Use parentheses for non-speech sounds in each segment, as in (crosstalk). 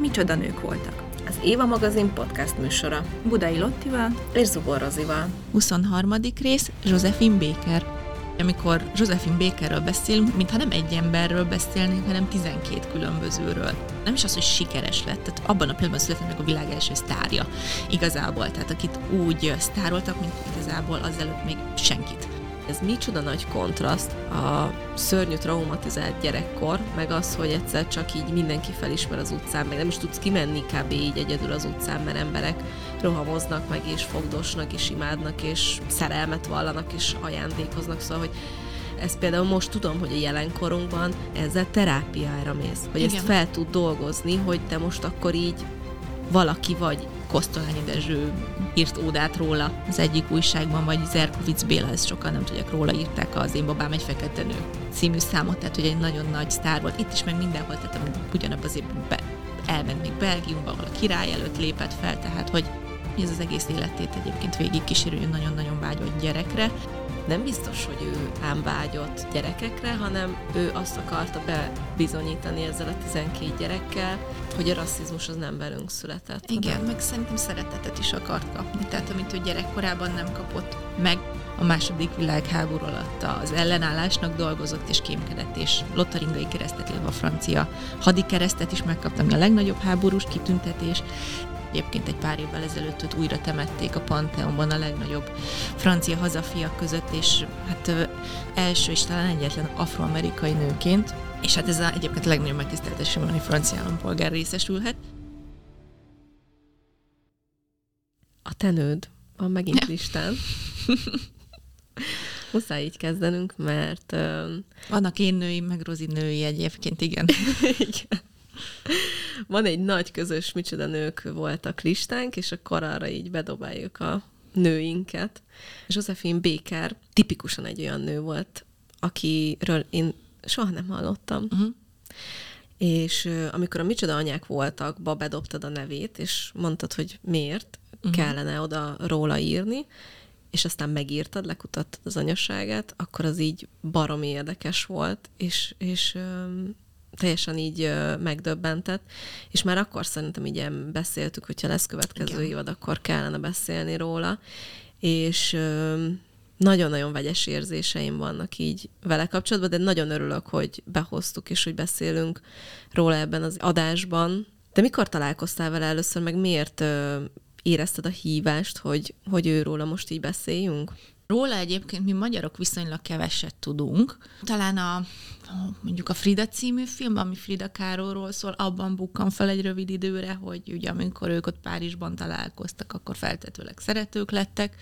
Micsoda nők voltak. Az Éva magazin podcast műsora. Budai Lottival És Zubor Rozival. 23. rész Josephine Baker. Amikor Josephine Bakerről beszélünk, mintha nem egy emberről beszélnénk, hanem 12 különbözőről. Nem is az, hogy sikeres lett, tehát abban a pillanatban született meg a világ első sztárja igazából, tehát akit úgy sztároltak, mint igazából azelőtt még senkit. Ez micsoda nagy kontraszt a szörnyű traumatizált gyerekkor, meg az, hogy egyszer csak így mindenki felismer az utcán, meg nem is tudsz kimenni kb. így egyedül az utcán, mert emberek rohamoznak meg, és fogdosnak, és imádnak, és szerelmet vallanak, és ajándékoznak, szóval, hogy ezt például most tudom, hogy a jelenkorunkban ezzel terápiára mész, hogy Igen. ezt fel tud dolgozni, hogy te most akkor így valaki vagy. Kosztolányi Dezső írt ódát róla az egyik újságban, vagy Zerkovic Béla, ezt sokan nem tudják róla, írták az Én babám egy fekete nő című számot, tehát hogy egy nagyon nagy sztár volt. Itt is meg mindenhol, tehát ugyanabban az évben be, elment még Belgiumba, ahol a király előtt lépett fel, tehát hogy ez az egész életét egyébként végig kísérő nagyon-nagyon vágyott gyerekre. Nem biztos, hogy ő ám vágyott gyerekekre, hanem ő azt akarta bebizonyítani ezzel a 12 gyerekkel, hogy a rasszizmus az nem velünk született. Igen, hanem- meg szerintem szeretetet is akart kapni, tehát amit ő gyerekkorában nem kapott meg, a második világháború alatt az ellenállásnak dolgozott és kémkedett, és lottaringai keresztet, illetve a francia hadikeresztet is megkapta, ami a legnagyobb háborús kitüntetés. Egyébként egy pár évvel ezelőtt őt újra temették a Pantheonban a legnagyobb francia hazafiak között, és hát első és talán egyetlen afroamerikai nőként, és hát ez a, egyébként a legnagyobb megtiszteltetés, amiben egy francia állampolgár részesülhet. A te nőd van megint listán. (laughs) Muszáj így kezdenünk, mert uh, Vannak én női, meg Rozi női egyébként, igen. (laughs) igen. Van egy nagy közös micsoda nők voltak listánk, és akkor arra így bedobáljuk a nőinket. Josephine Baker tipikusan egy olyan nő volt, akiről én soha nem hallottam. Uh-huh. És amikor a micsoda anyák voltak, ba bedobtad a nevét, és mondtad, hogy miért uh-huh. kellene oda róla írni, és aztán megírtad, lekutattad az anyasságát, akkor az így baromi érdekes volt, és, és teljesen így ö, megdöbbentett, és már akkor szerintem így beszéltük, hogyha lesz következő Igen. évad, akkor kellene beszélni róla, és öm, nagyon-nagyon vegyes érzéseim vannak így vele kapcsolatban, de nagyon örülök, hogy behoztuk, és hogy beszélünk róla ebben az adásban. De mikor találkoztál vele először, meg miért ö, érezted a hívást, hogy, hogy őróla most így beszéljünk? Róla egyébként mi magyarok viszonylag keveset tudunk. Talán a mondjuk a Frida című film, ami Frida Káróról szól, abban bukkan fel egy rövid időre, hogy ugye amikor ők ott Párizsban találkoztak, akkor feltetőleg szeretők lettek,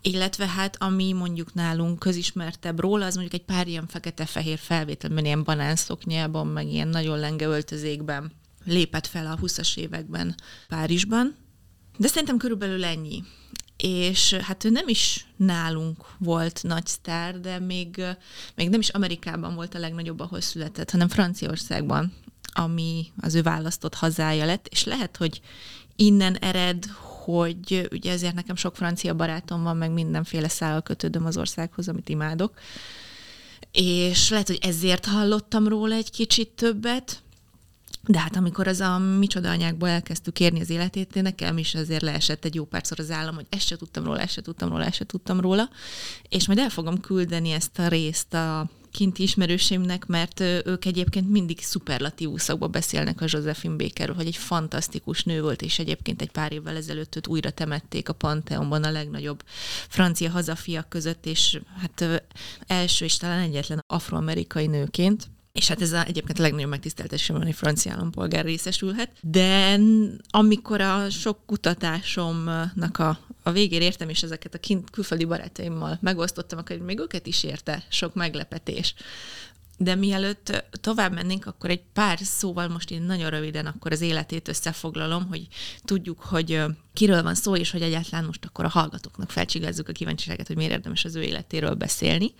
illetve hát ami mondjuk nálunk közismertebb róla, az mondjuk egy pár ilyen fekete-fehér felvételben, ilyen banánszoknyában, meg ilyen nagyon lenge öltözékben lépett fel a 20-as években Párizsban. De szerintem körülbelül ennyi. És hát ő nem is nálunk volt nagy sztár, de még, még nem is Amerikában volt a legnagyobb, ahol született, hanem Franciaországban, ami az ő választott hazája lett, és lehet, hogy innen ered, hogy ugye ezért nekem sok francia barátom van, meg mindenféle szállal kötődöm az országhoz, amit imádok. És lehet, hogy ezért hallottam róla egy kicsit többet, de hát amikor az a micsoda anyákból elkezdtük érni az életét, nekem is azért leesett egy jó párszor az állam, hogy ezt se tudtam róla, ezt se tudtam róla, ezt se tudtam róla, és majd el fogom küldeni ezt a részt a kinti ismerőseimnek, mert ők egyébként mindig szuperlatívuszakban beszélnek a Josephine Bakerről, hogy egy fantasztikus nő volt, és egyébként egy pár évvel ezelőtt őt újra temették a Pantheonban a legnagyobb francia hazafiak között, és hát első és talán egyetlen afroamerikai nőként. És hát ez a, egyébként a legnagyobb megtiszteltetés, hogy francia állampolgár részesülhet. De amikor a sok kutatásomnak a, a végére értem, és ezeket a kint, külföldi barátaimmal megosztottam, akkor még őket is érte sok meglepetés. De mielőtt tovább mennénk, akkor egy pár szóval most én nagyon röviden akkor az életét összefoglalom, hogy tudjuk, hogy kiről van szó, és hogy egyáltalán most akkor a hallgatóknak felcsigázzuk a kíváncsiságot, hogy miért érdemes az ő életéről beszélni.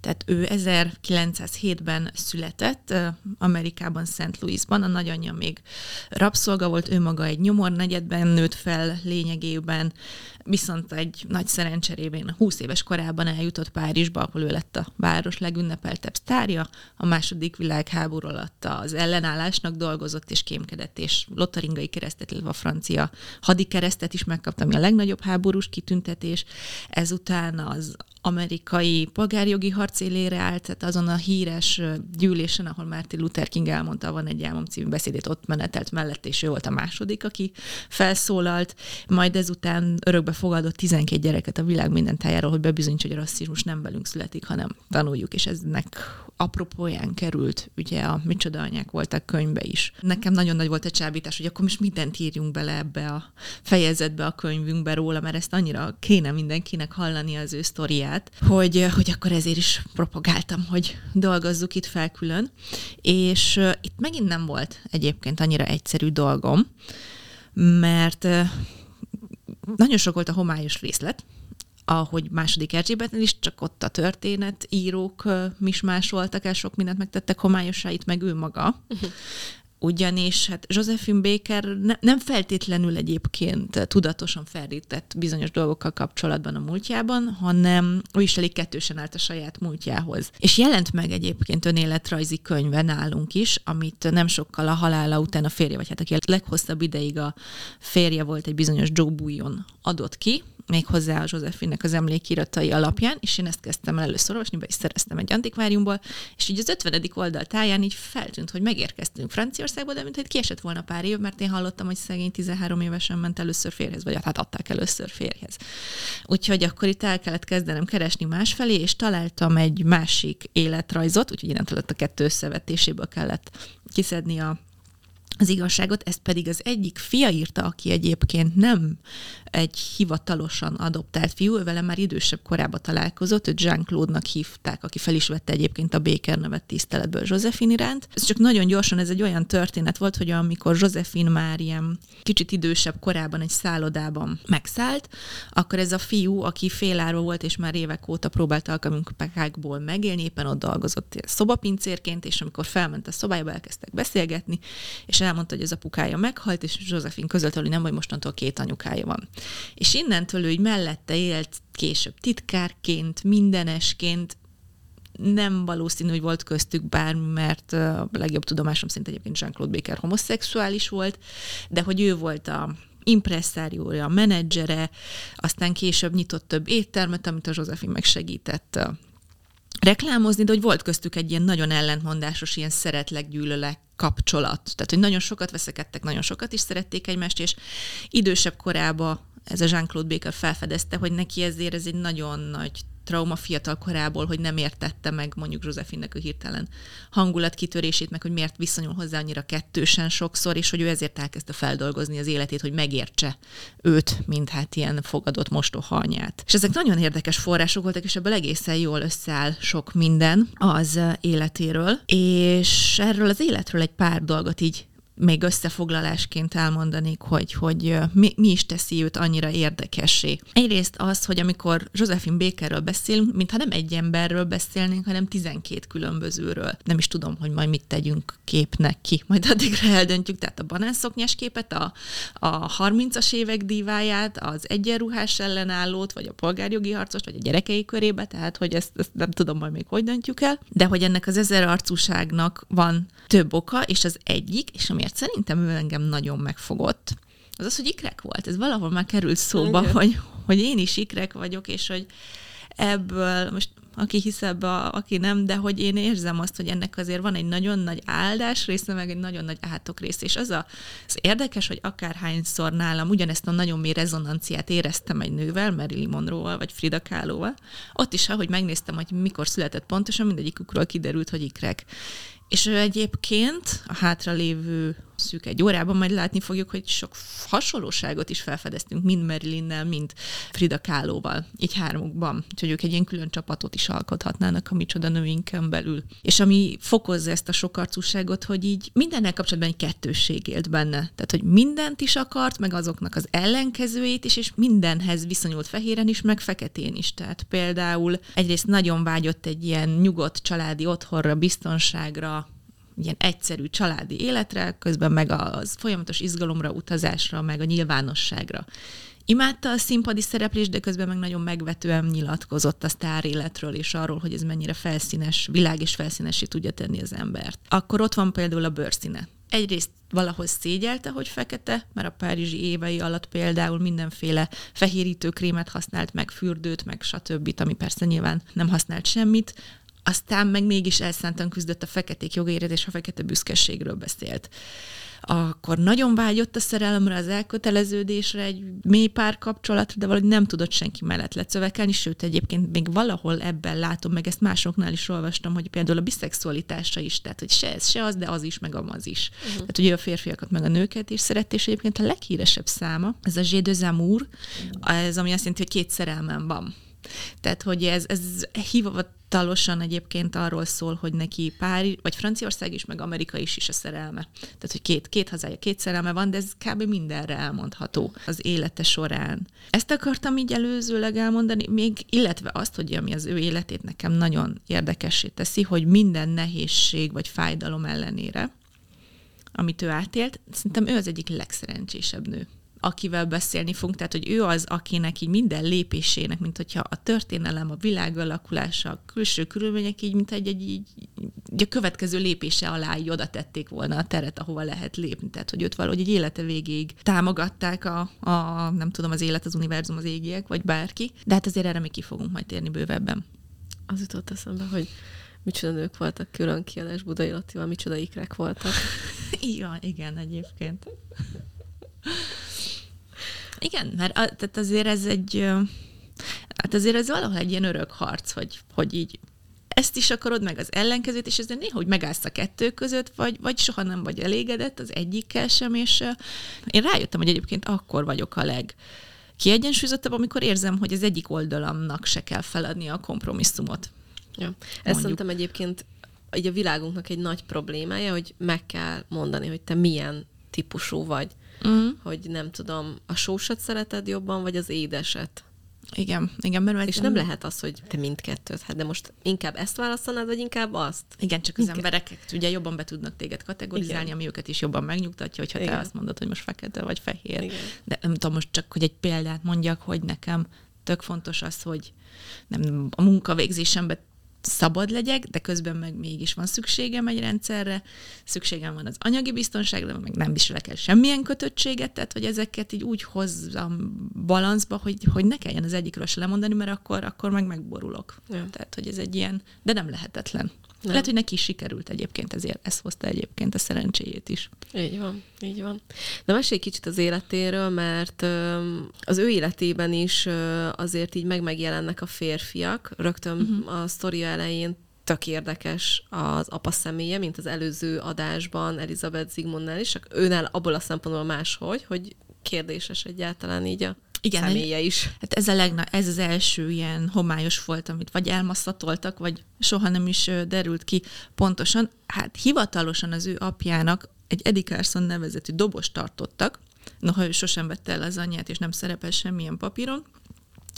Tehát ő 1907-ben született Amerikában, St. Louisban, a nagyanyja még rabszolga volt, ő maga egy nyomornegyedben nőtt fel lényegében, viszont egy nagy szerencserében 20 éves korában eljutott Párizsba, ahol ő lett a város legünnepeltebb sztárja, a második világháború alatt az ellenállásnak dolgozott és kémkedett, és lotaringai keresztet, illetve a francia hadikeresztet is megkapta, ami a legnagyobb háborús kitüntetés. Ezután az amerikai polgárjogi harc élére állt, tehát azon a híres gyűlésen, ahol Martin Luther King elmondta, van egy álmom című beszédét, ott menetelt mellett, és ő volt a második, aki felszólalt, majd ezután örökbe fogadott 12 gyereket a világ minden tájáról, hogy bebizonyítsa, hogy a rasszizmus nem velünk születik, hanem tanuljuk, és eznek apropóján került, ugye a Micsoda anyák voltak könyvbe is. Nekem nagyon nagy volt a csábítás, hogy akkor most mindent írjunk bele ebbe a fejezetbe a könyvünkbe róla, mert ezt annyira kéne mindenkinek hallani az ő sztoriát, hogy, hogy akkor ezért is propagáltam, hogy dolgozzuk itt fel külön. És itt megint nem volt egyébként annyira egyszerű dolgom, mert nagyon sok volt a homályos részlet, ahogy második Erzsébetnél is, csak ott a történet írók mismásoltak el, sok mindent megtettek homályosait, meg ő maga. Uh-huh ugyanis hát Josephine Baker ne, nem feltétlenül egyébként tudatosan felrített bizonyos dolgokkal kapcsolatban a múltjában, hanem ő is elég kettősen állt a saját múltjához. És jelent meg egyébként önéletrajzi könyve nálunk is, amit nem sokkal a halála után a férje, vagy hát aki a leghosszabb ideig a férje volt egy bizonyos Joe Bouillon adott ki, még hozzá a Józsefinnek az emlékiratai alapján, és én ezt kezdtem el először olvasni, be is szereztem egy antikváriumból, és így az 50. oldal táján így feltűnt, hogy megérkeztünk Franciaországba, de mint hogy kiesett volna pár év, mert én hallottam, hogy szegény 13 évesen ment először férjhez, vagy hát adták először férjhez. Úgyhogy akkor itt el kellett kezdenem keresni másfelé, és találtam egy másik életrajzot, úgyhogy innentől a kettő összevetéséből kellett kiszedni a az igazságot, ezt pedig az egyik fia írta, aki egyébként nem egy hivatalosan adoptált fiú, ő vele már idősebb korában találkozott, őt Jean-Claude-nak hívták, aki fel is vette egyébként a Baker nevet tiszteletből Josephine iránt. Ez csak nagyon gyorsan, ez egy olyan történet volt, hogy amikor Josephine már ilyen kicsit idősebb korában egy szállodában megszállt, akkor ez a fiú, aki féláról volt, és már évek óta próbált alkalmunkákból megélni, éppen ott dolgozott szobapincérként, és amikor felment a szobájába, elkezdtek beszélgetni, és elmondta, hogy az apukája meghalt, és Josephine közölte, hogy nem, hogy mostantól két anyukája van. És innentől ő így mellette élt később titkárként, mindenesként, nem valószínű, hogy volt köztük bármi, mert a legjobb tudomásom szerint egyébként Jean-Claude Baker homoszexuális volt, de hogy ő volt a impresszáriója, a menedzsere, aztán később nyitott több éttermet, amit a Josephine meg segített reklámozni, de hogy volt köztük egy ilyen nagyon ellentmondásos, ilyen szeretlek, gyűlölek kapcsolat. Tehát, hogy nagyon sokat veszekedtek, nagyon sokat is szerették egymást, és idősebb korában ez a Jean-Claude Baker felfedezte, hogy neki ezért ez egy nagyon nagy trauma fiatal korából, hogy nem értette meg mondjuk Josefinnek a hirtelen hangulatkitörését, meg hogy miért viszonyul hozzá annyira kettősen sokszor, és hogy ő ezért elkezdte feldolgozni az életét, hogy megértse őt, mint hát ilyen fogadott mostoha anyát. És ezek nagyon érdekes források voltak, és ebből egészen jól összeáll sok minden az életéről, és erről az életről egy pár dolgot így még összefoglalásként elmondanék, hogy, hogy mi, mi is teszi őt annyira érdekessé. Egyrészt az, hogy amikor Josephine Bakerről beszélünk, mintha nem egy emberről beszélnénk, hanem 12 különbözőről. Nem is tudom, hogy majd mit tegyünk képnek ki, majd addigra eldöntjük, tehát a banánszoknyás képet, a, a 30-as évek díváját, az egyenruhás ellenállót, vagy a polgárjogi harcost, vagy a gyerekei körébe, tehát hogy ezt, ezt nem tudom majd még hogy döntjük el, de hogy ennek az ezer arcúságnak van több oka, és az egyik, és ami amiért szerintem ő engem nagyon megfogott, az az, hogy ikrek volt. Ez valahol már került szóba, hogy, hogy én is ikrek vagyok, és hogy ebből most aki hisz ebbe, aki nem, de hogy én érzem azt, hogy ennek azért van egy nagyon nagy áldás része, meg egy nagyon nagy átok része. És az a, az érdekes, hogy akárhányszor nálam ugyanezt a nagyon mély rezonanciát éreztem egy nővel, Marilyn Monroe-val, vagy Frida Kahlo-val, ott is, ahogy megnéztem, hogy mikor született pontosan, mindegyikükről kiderült, hogy ikrek. És ő egyébként a hátralévő szűk egy órában majd látni fogjuk, hogy sok hasonlóságot is felfedeztünk, mind Marilynnel, mind Frida Kahlo-val, így hármukban. Úgyhogy ők egy ilyen külön csapatot is alkothatnának a micsoda nőinken belül. És ami fokozza ezt a sokarcúságot, hogy így mindennel kapcsolatban egy kettősség élt benne. Tehát, hogy mindent is akart, meg azoknak az ellenkezőjét is, és mindenhez viszonyult fehéren is, meg feketén is. Tehát például egyrészt nagyon vágyott egy ilyen nyugodt családi otthonra, biztonságra, ilyen egyszerű családi életre, közben meg az folyamatos izgalomra, utazásra, meg a nyilvánosságra. Imádta a színpadi szereplést, de közben meg nagyon megvetően nyilatkozott a sztár életről, és arról, hogy ez mennyire felszínes, világ és felszínesé tudja tenni az embert. Akkor ott van például a bőrszíne. Egyrészt valahoz szégyelte, hogy fekete, mert a párizsi évei alatt például mindenféle fehérítőkrémet használt, meg fürdőt, meg stb., ami persze nyilván nem használt semmit aztán meg mégis elszántan küzdött a feketék jogaiért, és a fekete büszkeségről beszélt. Akkor nagyon vágyott a szerelemre, az elköteleződésre, egy mély párkapcsolatra, de valahogy nem tudott senki mellett lecövekelni, sőt egyébként még valahol ebben látom, meg ezt másoknál is olvastam, hogy például a biszexualitása is, tehát hogy se ez, se az, de az is, meg az is. Uh-huh. Tehát ugye a férfiakat, meg a nőket is szerette, és egyébként a leghíresebb száma, ez a G de Amour, ez ami azt jelenti, hogy két szerelmem van. Tehát, hogy ez, ez hivatalosan egyébként arról szól, hogy neki Párizs, vagy Franciaország is, meg Amerika is is a szerelme. Tehát, hogy két, két hazája, két szerelme van, de ez kb. mindenre elmondható az élete során. Ezt akartam így előzőleg elmondani, még illetve azt, hogy ami az ő életét nekem nagyon érdekessé teszi, hogy minden nehézség vagy fájdalom ellenére, amit ő átélt, szerintem ő az egyik legszerencsésebb nő akivel beszélni fogunk, tehát hogy ő az, akinek így minden lépésének, mint hogyha a történelem, a világ alakulása, a külső körülmények így, mint egy, egy így, így a következő lépése alá így oda tették volna a teret, ahova lehet lépni. Tehát, hogy őt valahogy egy élete végéig támogatták a, a, nem tudom, az élet, az univerzum, az égiek, vagy bárki. De hát azért erre még ki fogunk majd térni bővebben. Az jutott eszembe, hogy micsoda nők voltak külön kiadás Budai Lattival, micsoda ikrek voltak. (laughs) igen, igen, egyébként. Igen, mert a, tehát azért ez egy, hát azért ez valahol egy ilyen örök harc, hogy, hogy így ezt is akarod, meg az ellenkezőt, és ezért néha, hogy megállsz a kettő között, vagy, vagy soha nem vagy elégedett az egyikkel sem, és én rájöttem, hogy egyébként akkor vagyok a leg kiegyensúlyozottabb, amikor érzem, hogy az egyik oldalamnak se kell feladni a kompromisszumot. Ja. Ez szerintem egyébként a világunknak egy nagy problémája, hogy meg kell mondani, hogy te milyen típusú vagy uh-huh. hogy nem tudom, a sósat szereted jobban, vagy az édeset. Igen, igen, mert És nem lehet az, hogy te mindkettőt, hát de most inkább ezt választanád, vagy inkább azt? Igen, csak az emberek ugye jobban be tudnak téged kategorizálni, igen. ami őket is jobban megnyugtatja, hogyha igen. te azt mondod, hogy most fekete vagy fehér. Igen. De nem tudom, most csak, hogy egy példát mondjak, hogy nekem tök fontos az, hogy nem a munkavégzésemben szabad legyek, de közben meg mégis van szükségem egy rendszerre, szükségem van az anyagi biztonságra, meg nem viselek el semmilyen kötöttséget, tehát hogy ezeket így úgy hozzam balanszba, hogy, hogy ne kelljen az egyikről se lemondani, mert akkor, akkor meg megborulok. Ja. Tehát, hogy ez egy ilyen, de nem lehetetlen. Nem. Lehet, hogy neki is sikerült egyébként, ezért ezt hozta egyébként a szerencséjét is. Így van, így van. De mesélj kicsit az életéről, mert az ő életében is azért így meg megjelennek a férfiak. Rögtön uh-huh. a sztoria elején tök érdekes az apa személye, mint az előző adásban Elizabeth Zigmundnál is, csak őnál abból a szempontból máshogy, hogy kérdéses egyáltalán így a igen, személye is. Hát ez, a legna, ez az első ilyen homályos volt, amit vagy elmaszatoltak, vagy soha nem is derült ki pontosan. Hát hivatalosan az ő apjának egy Eddie Carson nevezetű dobos tartottak, noha ő sosem vette el az anyját, és nem szerepel semmilyen papíron,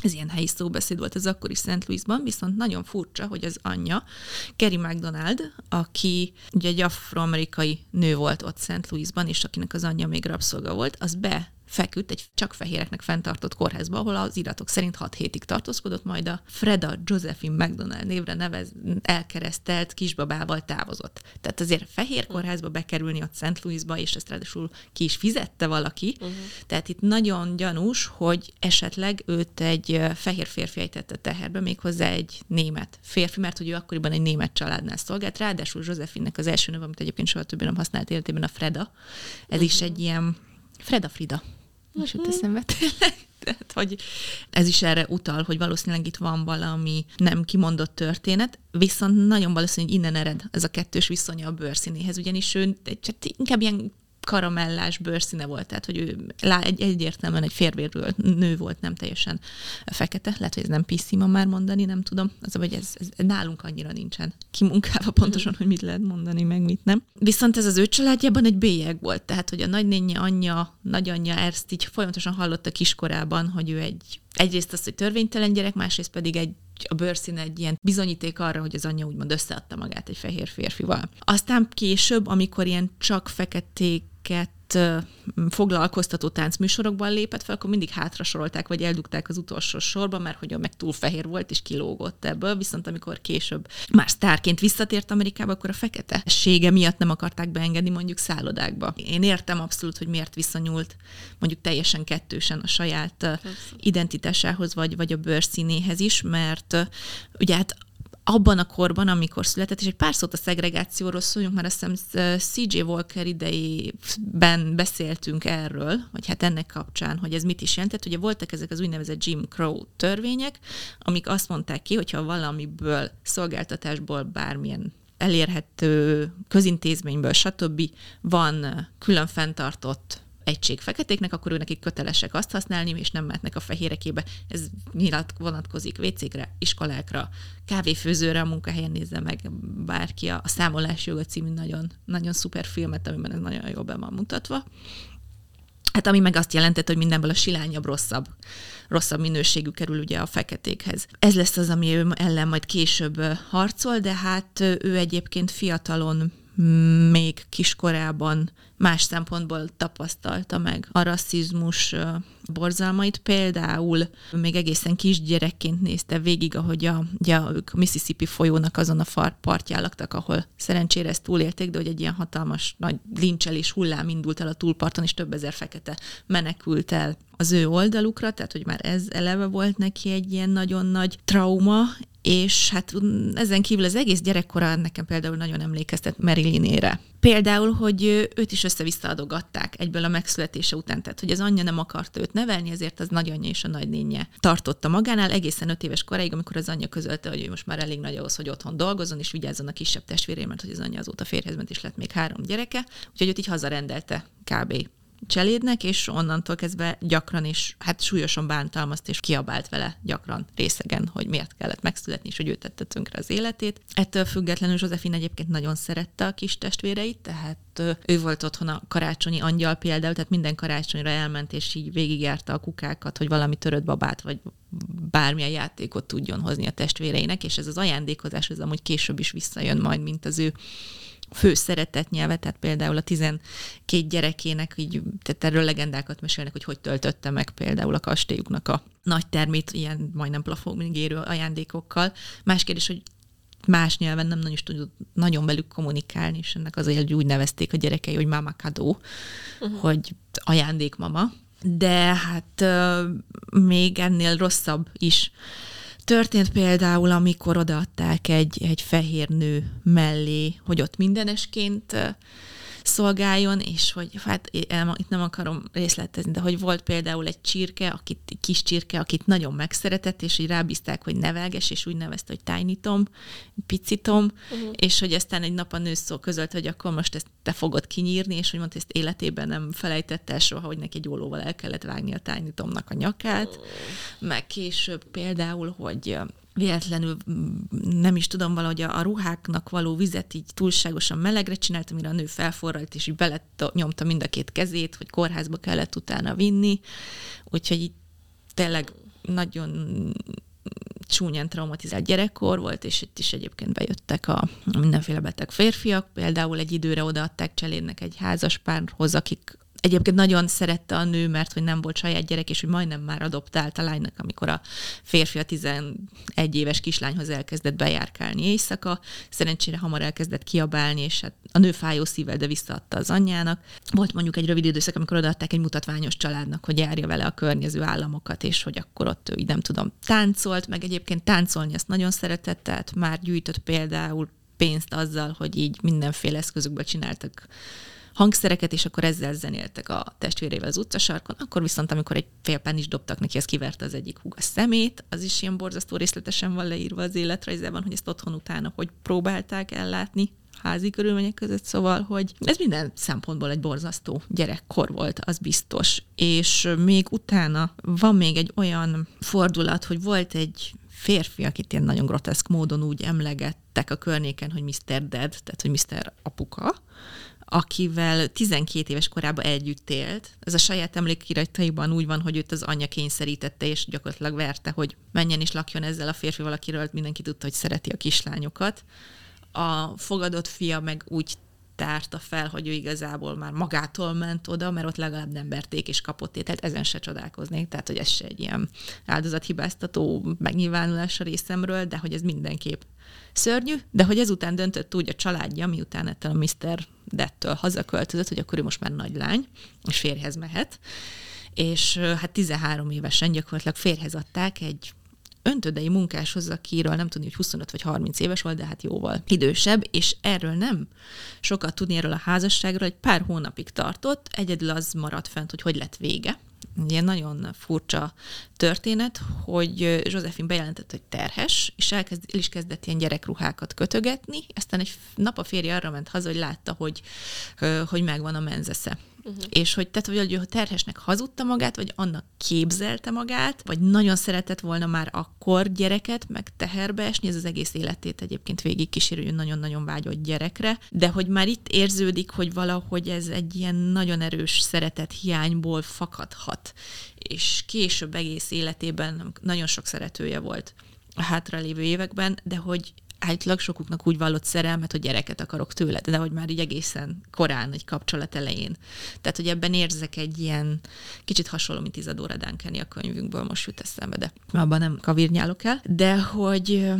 ez ilyen helyi szóbeszéd volt az akkori St. Louisban, viszont nagyon furcsa, hogy az anyja, Kerry McDonald, aki ugye egy afroamerikai nő volt ott St. Louisban, és akinek az anyja még rabszolga volt, az be feküdt egy csak fehéreknek fenntartott kórházba, ahol az iratok szerint 6 hétig tartózkodott, majd a Freda Josephine McDonald névre nevez, elkeresztelt kisbabával távozott. Tehát azért fehér kórházba bekerülni ott St. Louisba, és ezt ráadásul ki is fizette valaki. Uh-huh. Tehát itt nagyon gyanús, hogy esetleg őt egy fehér férfi ejtette teherbe, méghozzá egy német férfi, mert hogy ő akkoriban egy német családnál szolgált. Ráadásul Josephine-nek az első neve, amit egyébként soha többé nem használt életében, a Freda. Ez uh-huh. is egy ilyen Freda Frida. Most jut eszembe tényleg. Tehát, hogy ez is erre utal, hogy valószínűleg itt van valami nem kimondott történet, viszont nagyon valószínű, hogy innen ered ez a kettős viszonya a bőrszínéhez, ugyanis ő csak inkább ilyen karamellás bőrszíne volt, tehát hogy ő egy, egyértelműen egy férvérről nő volt, nem teljesen fekete. Lehet, hogy ez nem PC ma már mondani, nem tudom. Az, hogy ez, ez nálunk annyira nincsen kimunkálva pontosan, hogy mit lehet mondani, meg mit nem. Viszont ez az ő családjában egy bélyeg volt, tehát hogy a nagynénye, anyja, nagyanyja ezt így folyamatosan hallotta kiskorában, hogy ő egy egyrészt az, hogy törvénytelen gyerek, másrészt pedig egy a bőrszíne egy ilyen bizonyíték arra, hogy az anyja úgymond összeadta magát egy fehér férfival. Aztán később, amikor ilyen csak feketék foglalkoztató táncműsorokban lépett fel, akkor mindig hátra sorolták, vagy eldugták az utolsó sorba, mert hogy meg túl fehér volt, és kilógott ebből, viszont amikor később már sztárként visszatért Amerikába, akkor a feketessége miatt nem akarták beengedni mondjuk szállodákba. Én értem abszolút, hogy miért viszonyult mondjuk teljesen kettősen a saját Persze. identitásához, vagy, vagy a bőrszínéhez is, mert ugye hát abban a korban, amikor született, és egy pár szót a szegregációról szóljunk, mert azt hiszem C.J. Walker idejében beszéltünk erről, vagy hát ennek kapcsán, hogy ez mit is jelentett. Ugye voltak ezek az úgynevezett Jim Crow törvények, amik azt mondták ki, hogyha valamiből, szolgáltatásból bármilyen elérhető közintézményből, stb. van külön fenntartott egység feketéknek, akkor ő nekik kötelesek azt használni, és nem mehetnek a fehérekébe. Ez nyilat vonatkozik WC-kre, iskolákra, kávéfőzőre, a munkahelyen nézze meg bárki a, a Számolás joga című nagyon, nagyon szuper filmet, amiben ez nagyon jól be van mutatva. Hát ami meg azt jelentett, hogy mindenből a silányabb, rosszabb, rosszabb minőségű kerül ugye a feketékhez. Ez lesz az, ami ő ellen majd később harcol, de hát ő egyébként fiatalon még kiskorában más szempontból tapasztalta meg a rasszizmus borzalmait. Például még egészen kisgyerekként nézte végig, ahogy a, ugye ők Mississippi folyónak azon a partján laktak, ahol szerencsére ezt túlélték, de hogy egy ilyen hatalmas nagy lincselés hullám indult el a túlparton, és több ezer fekete menekült el az ő oldalukra, tehát hogy már ez eleve volt neki egy ilyen nagyon nagy trauma, és hát ezen kívül az egész gyerekkora nekem például nagyon emlékeztet Marilynére. Például, hogy őt is össze-visszaadogatták egyből a megszületése után, tehát hogy az anyja nem akarta őt nevelni, ezért az nagyanyja és a nagynénye tartotta magánál egészen öt éves koráig, amikor az anyja közölte, hogy ő most már elég nagy ahhoz, hogy otthon dolgozzon, és vigyázzon a kisebb testvéré, mert hogy az anyja azóta férjhez ment, és lett még három gyereke, úgyhogy őt így hazarendelte kb cselédnek, és onnantól kezdve gyakran is, hát súlyosan bántalmazt, és kiabált vele gyakran részegen, hogy miért kellett megszületni, és hogy ő tette tönkre az életét. Ettől függetlenül Josephine egyébként nagyon szerette a kis testvéreit, tehát ő volt otthon a karácsonyi angyal például, tehát minden karácsonyra elment, és így végigjárta a kukákat, hogy valami törött babát, vagy bármilyen játékot tudjon hozni a testvéreinek, és ez az ajándékozás, ez amúgy később is visszajön majd, mint az ő fő szeretett nyelve, tehát például a 12 gyerekének, így, tehát erről legendákat mesélnek, hogy hogy töltötte meg például a kastélyuknak a nagy termét, ilyen majdnem plafogig érő ajándékokkal. Más kérdés, hogy más nyelven nem nagyon is tudjuk nagyon velük kommunikálni, és ennek azért úgy nevezték a gyerekei, hogy mama kadó, uh-huh. hogy ajándékmama. De hát uh, még ennél rosszabb is Történt például, amikor odaadták egy, egy fehér nő mellé, hogy ott mindenesként szolgáljon, és hogy hát itt nem akarom részletezni, de hogy volt például egy csirke, akit, kis csirke, akit nagyon megszeretett, és így rábízták, hogy nevelges, és úgy nevezte, hogy tájnitom, picitom, uh-huh. és hogy aztán egy nap a nő szó közölt, hogy akkor most ezt te fogod kinyírni, és hogy mondta, ezt életében nem felejtette el soha, hogy neki egy ólóval el kellett vágni a tájnitomnak a nyakát, uh-huh. meg később például, hogy véletlenül mm, nem is tudom, valahogy a, a ruháknak való vizet így túlságosan melegre csinált, amire a nő felforralt, és így bele nyomta mind a két kezét, hogy kórházba kellett utána vinni. Úgyhogy így tényleg nagyon csúnyán traumatizált gyerekkor volt, és itt is egyébként bejöttek a mindenféle beteg férfiak. Például egy időre odaadták cselédnek egy házas párhoz, akik Egyébként nagyon szerette a nő, mert hogy nem volt saját gyerek, és hogy majdnem már adoptált a lánynak, amikor a férfi a 11 éves kislányhoz elkezdett bejárkálni éjszaka. Szerencsére hamar elkezdett kiabálni, és hát a nő fájó szívvel, de visszaadta az anyjának. Volt mondjuk egy rövid időszak, amikor odaadták egy mutatványos családnak, hogy járja vele a környező államokat, és hogy akkor ott ő, így nem tudom, táncolt, meg egyébként táncolni azt nagyon szeretett, tehát már gyűjtött például pénzt azzal, hogy így mindenféle eszközökből csináltak hangszereket, és akkor ezzel zenéltek a testvérével az utcasarkon, akkor viszont amikor egy félpán is dobtak neki, ez kiverte az egyik húg szemét, az is ilyen borzasztó részletesen van leírva az életrajzában, hogy ezt otthon utána hogy próbálták ellátni házi körülmények között, szóval, hogy ez minden szempontból egy borzasztó gyerekkor volt, az biztos. És még utána van még egy olyan fordulat, hogy volt egy férfi, akit ilyen nagyon groteszk módon úgy emlegettek a környéken, hogy Mr. Dead, tehát hogy Mr. Apuka, akivel 12 éves korában együtt élt. Ez a saját emlékirataiban úgy van, hogy őt az anyja kényszerítette, és gyakorlatilag verte, hogy menjen és lakjon ezzel a férfival, akiről mindenki tudta, hogy szereti a kislányokat. A fogadott fia meg úgy tárta fel, hogy ő igazából már magától ment oda, mert ott legalább nem verték és kapott ételt, ezen se csodálkoznék, tehát hogy ez se egy ilyen áldozathibáztató megnyilvánulás a részemről, de hogy ez mindenképp szörnyű, de hogy ezután döntött úgy a családja, miután ettől a Mr. Dettől hazaköltözött, hogy akkor ő most már nagy lány, és férhez mehet, és hát 13 évesen gyakorlatilag férhez adták egy öntödei munkáshoz, akiről nem tudni, hogy 25 vagy 30 éves volt, de hát jóval idősebb, és erről nem sokat tudni erről a házasságról, egy pár hónapig tartott, egyedül az maradt fent, hogy hogy lett vége. Ilyen nagyon furcsa történet, hogy Josephine bejelentett, hogy terhes, és elkezd, el is kezdett ilyen gyerekruhákat kötögetni, aztán egy nap a férje arra ment haza, hogy látta, hogy, hogy megvan a menzesze Uh-huh. És hogy tehát, hogy a terhesnek hazudta magát, vagy annak képzelte magát, vagy nagyon szeretett volna már akkor gyereket, meg teherbe esni, ez az egész életét egyébként végig kísérő, nagyon-nagyon vágyott gyerekre, de hogy már itt érződik, hogy valahogy ez egy ilyen nagyon erős szeretet hiányból fakadhat, és később egész életében nagyon sok szeretője volt a hátralévő években, de hogy állítólag sokuknak úgy vallott szerelmet, hogy gyereket akarok tőled, de hogy már így egészen korán, egy kapcsolat elején. Tehát, hogy ebben érzek egy ilyen kicsit hasonló, mint Isadora Duncani a könyvünkből, most jut eszembe, de abban nem kavirnyálok el, de hogy,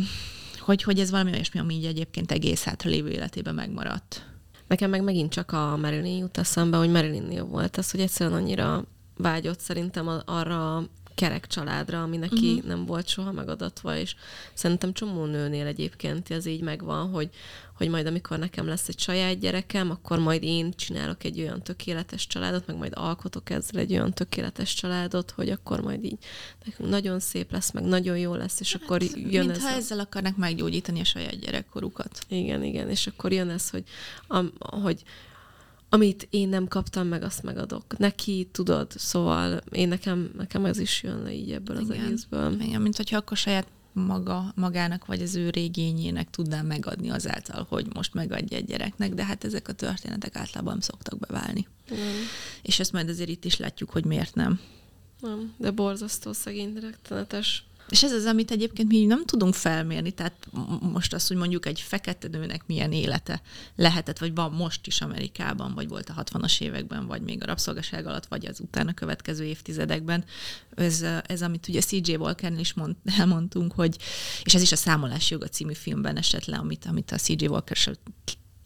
hogy, hogy ez valami olyasmi, ami így egyébként egész hátra lévő életében megmaradt. Nekem meg megint csak a Marilyn jut eszembe, hogy Marilynnél volt az, hogy egyszerűen annyira vágyott szerintem arra kerek családra, ami neki uh-huh. nem volt soha megadatva, és szerintem csomó nőnél egyébként ez így megvan, hogy, hogy majd amikor nekem lesz egy saját gyerekem, akkor majd én csinálok egy olyan tökéletes családot, meg majd alkotok ezzel egy olyan tökéletes családot, hogy akkor majd így nekünk nagyon szép lesz, meg nagyon jó lesz, és hát, akkor jön mintha ez. a... ezzel akarnak meggyógyítani a saját gyerekkorukat. Igen, igen, és akkor jön ez, hogy, am, hogy amit én nem kaptam meg, azt megadok. Neki, tudod, szóval én nekem, nekem ez is jön le így ebből Igen. az egészből. Igen, mint hogyha akkor saját maga, magának, vagy az ő régényének tudná megadni azáltal, hogy most megadja egy gyereknek, de hát ezek a történetek általában szoktak beválni. Nem. És ezt majd azért itt is látjuk, hogy miért nem. Nem, de borzasztó szegény rettenetes. És ez az, amit egyébként mi nem tudunk felmérni, tehát most azt, hogy mondjuk egy fekete nőnek milyen élete lehetett, vagy van most is Amerikában, vagy volt a 60-as években, vagy még a rabszolgaság alatt, vagy az utána következő évtizedekben. Ez, ez amit ugye CJ Walker is mond, (laughs) elmondtunk, hogy, és ez is a Számolás joga című filmben esett le, amit, amit a CJ Walker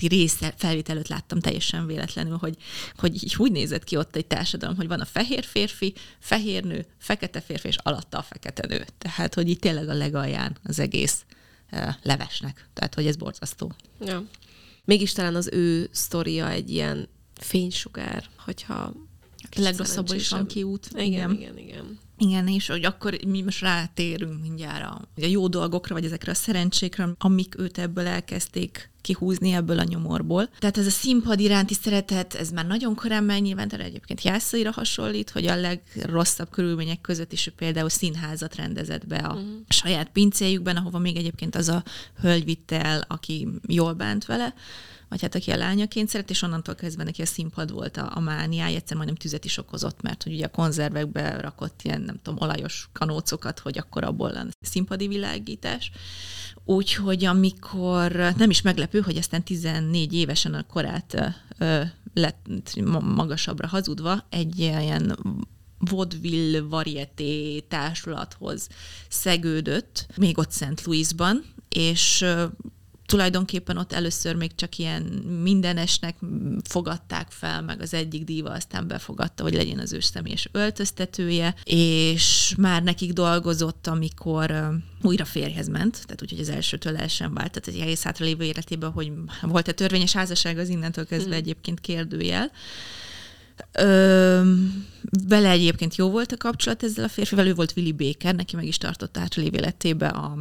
előtti része felvét előtt láttam teljesen véletlenül, hogy, hogy így úgy nézett ki ott egy társadalom, hogy van a fehér férfi, fehér nő, fekete férfi, és alatta a fekete nő. Tehát, hogy itt tényleg a legalján az egész uh, levesnek. Tehát, hogy ez borzasztó. Ja. Mégis talán az ő sztoria egy ilyen fénysugár, hogyha legrosszabbul is van kiút. Igen, igen, igen. igen. Igen, és hogy akkor mi most rátérünk mindjárt a, a jó dolgokra, vagy ezekre a szerencsékre, amik őt ebből elkezdték kihúzni ebből a nyomorból. Tehát ez a színpad iránti szeretet, ez már nagyon korán megnyilvántan egyébként jászaira hasonlít, hogy a legrosszabb körülmények között is ő például színházat rendezett be a uh-huh. saját pincéjükben, ahova még egyébként az a hölgy vitt el, aki jól bánt vele, vagy hát aki a lányaként szeret, és onnantól kezdve neki a színpad volt a, a mániája, egyszer majdnem tüzet is okozott, mert hogy ugye a konzervekbe rakott ilyen, nem tudom, olajos kanócokat, hogy akkor abból lenne színpadi világítás. Úgyhogy amikor nem is meglepő, hogy aztán 14 évesen a korát ö, lett magasabbra hazudva, egy ilyen vaudeville varieté társulathoz szegődött, még ott Szent Louisban, és tulajdonképpen ott először még csak ilyen mindenesnek fogadták fel, meg az egyik díva aztán befogadta, hogy legyen az ő személyes öltöztetője, és már nekik dolgozott, amikor újra férjhez ment, tehát úgyhogy az elsőtől el sem vált, tehát egy egész hátra lévő életében, hogy volt-e törvényes házasság, az innentől kezdve hmm. egyébként kérdőjel. Ö, vele egyébként jó volt a kapcsolat ezzel a férfivel, ő volt Willy Baker, neki meg is tartott át lévő életébe a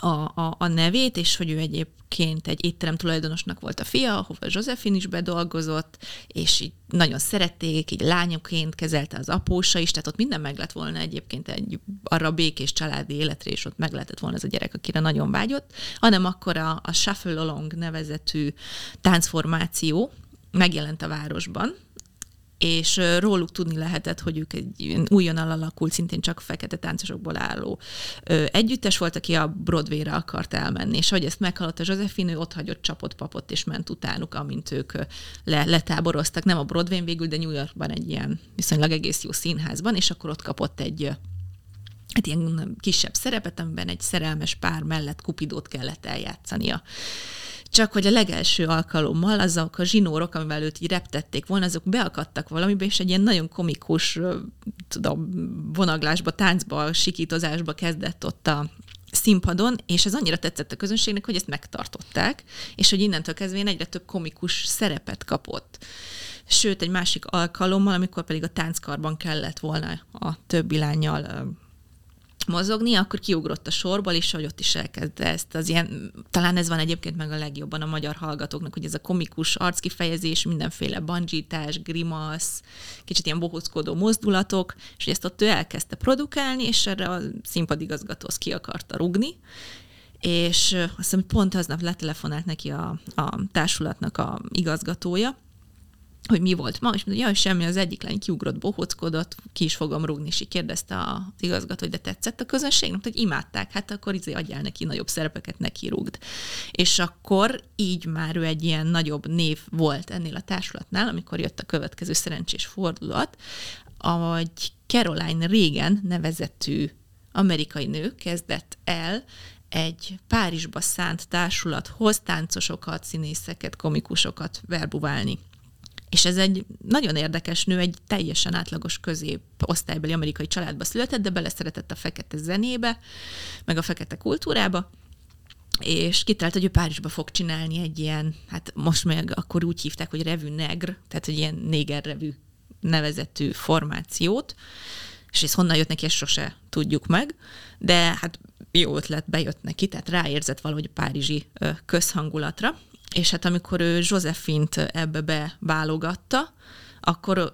a, a, a nevét, és hogy ő egyébként egy étterem tulajdonosnak volt a fia, ahova Josephine is bedolgozott, és így nagyon szerették, így lányoként kezelte az apósa is, tehát ott minden meg lett volna egyébként egy arra békés családi életre, és ott meg lehetett volna ez a gyerek, akire nagyon vágyott, hanem akkor a, a Shuffle Along nevezetű táncformáció megjelent a városban, és róluk tudni lehetett, hogy ők egy újonnan alakult, szintén csak fekete táncosokból álló együttes volt, aki a Broadway-re akart elmenni, és ahogy ezt meghallotta Josephine, ő ott hagyott csapott papot, és ment utánuk, amint ők le, letáboroztak, nem a Broadway-n végül, de New Yorkban egy ilyen viszonylag egész jó színházban, és akkor ott kapott egy egy ilyen kisebb szerepet, amiben egy szerelmes pár mellett kupidót kellett eljátszania. Csak hogy a legelső alkalommal azok a zsinórok, amivel őt így reptették volna, azok beakadtak valamibe, és egy ilyen nagyon komikus tudom, vonaglásba, táncba, sikítozásba kezdett ott a színpadon, és ez annyira tetszett a közönségnek, hogy ezt megtartották, és hogy innentől kezdve egyre több komikus szerepet kapott. Sőt, egy másik alkalommal, amikor pedig a tánckarban kellett volna a többi lányjal mozogni, akkor kiugrott a sorból, és hogy ott is elkezdte ezt az ilyen, talán ez van egyébként meg a legjobban a magyar hallgatóknak, hogy ez a komikus arckifejezés, mindenféle bandzsítás, grimasz, kicsit ilyen bohózkodó mozdulatok, és ezt ott ő elkezdte produkálni, és erre a színpadigazgató ki akarta rugni, és azt hiszem, pont aznap letelefonált neki a, a társulatnak a igazgatója, hogy mi volt ma, és mondja, jaj, semmi, az egyik lány kiugrott, bohóckodott, ki is fogom rúgni, és így kérdezte az igazgató, hogy de tetszett a közönségnek, hogy imádták, hát akkor izé adjál neki nagyobb szerepeket, neki rúgd. És akkor így már ő egy ilyen nagyobb név volt ennél a társulatnál, amikor jött a következő szerencsés fordulat, ahogy Caroline Reagan nevezetű amerikai nő kezdett el egy Párizsba szánt társulathoz táncosokat, színészeket, komikusokat verbuválni. És ez egy nagyon érdekes nő, egy teljesen átlagos közép osztálybeli amerikai családba született, de beleszeretett a fekete zenébe, meg a fekete kultúrába, és kitalált, hogy ő Párizsba fog csinálni egy ilyen, hát most meg akkor úgy hívták, hogy revű negr, tehát hogy ilyen néger revű nevezetű formációt, és ez honnan jött neki, ezt sose tudjuk meg, de hát jó ötlet bejött neki, tehát ráérzett valahogy a párizsi közhangulatra, és hát amikor ő Josephine-t ebbe beválogatta, akkor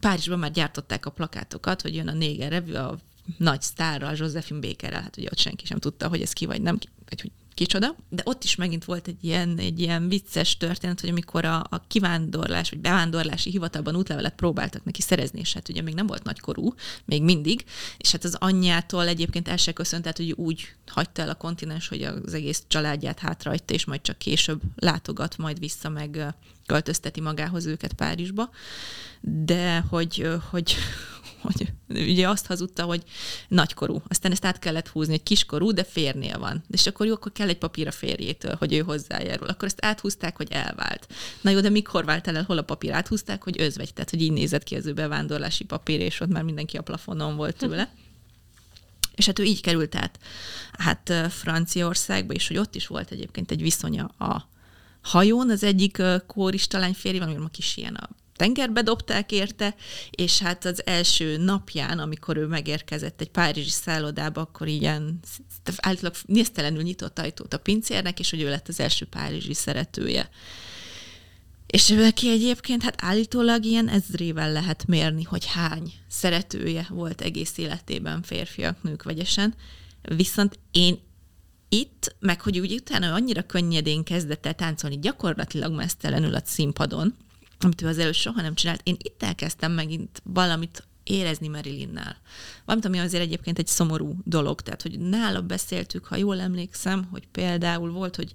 Párizsban már gyártották a plakátokat, hogy jön a Néger Revű, a nagy sztárral, Josephine Bakerrel, hát ugye ott senki sem tudta, hogy ez ki vagy nem, vagy hogy kicsoda. De ott is megint volt egy ilyen, egy ilyen vicces történet, hogy amikor a, a kivándorlás, vagy bevándorlási hivatalban útlevelet próbáltak neki szerezni, és hát ugye még nem volt nagykorú, még mindig, és hát az anyjától egyébként el se köszönt, tehát hogy úgy hagyta el a kontinens, hogy az egész családját hátrahagyta, és majd csak később látogat majd vissza, meg költözteti magához őket Párizsba, de hogy, hogy, hogy ugye azt hazudta, hogy nagykorú. Aztán ezt át kellett húzni, hogy kiskorú, de férnél van. És akkor jó, akkor kell egy papír a férjétől, hogy ő hozzájárul. Akkor ezt áthúzták, hogy elvált. Na jó, de mikor vált el, hol a papír? Áthúzták, hogy özvegy, tehát hogy így nézett ki az ő bevándorlási papír, és ott már mindenki a plafonon volt tőle. És hát ő így került át hát Franciaországba, és hogy ott is volt egyébként egy viszonya a hajón, az egyik kóristalány férjével, ami ma kis ilyen a tengerbe dobták érte, és hát az első napján, amikor ő megérkezett egy párizsi szállodába, akkor ilyen általában néztelenül nyitott ajtót a pincérnek, és hogy ő lett az első párizsi szeretője. És neki egyébként hát állítólag ilyen ezrével lehet mérni, hogy hány szeretője volt egész életében férfiak, nők vegyesen. Viszont én itt, meg hogy úgy utána annyira könnyedén kezdett el táncolni, gyakorlatilag mesztelenül a színpadon, amit ő az előtt soha nem csinált. Én itt elkezdtem megint valamit érezni Marilynnál. Valamit, ami azért egyébként egy szomorú dolog. Tehát, hogy nála beszéltük, ha jól emlékszem, hogy például volt, hogy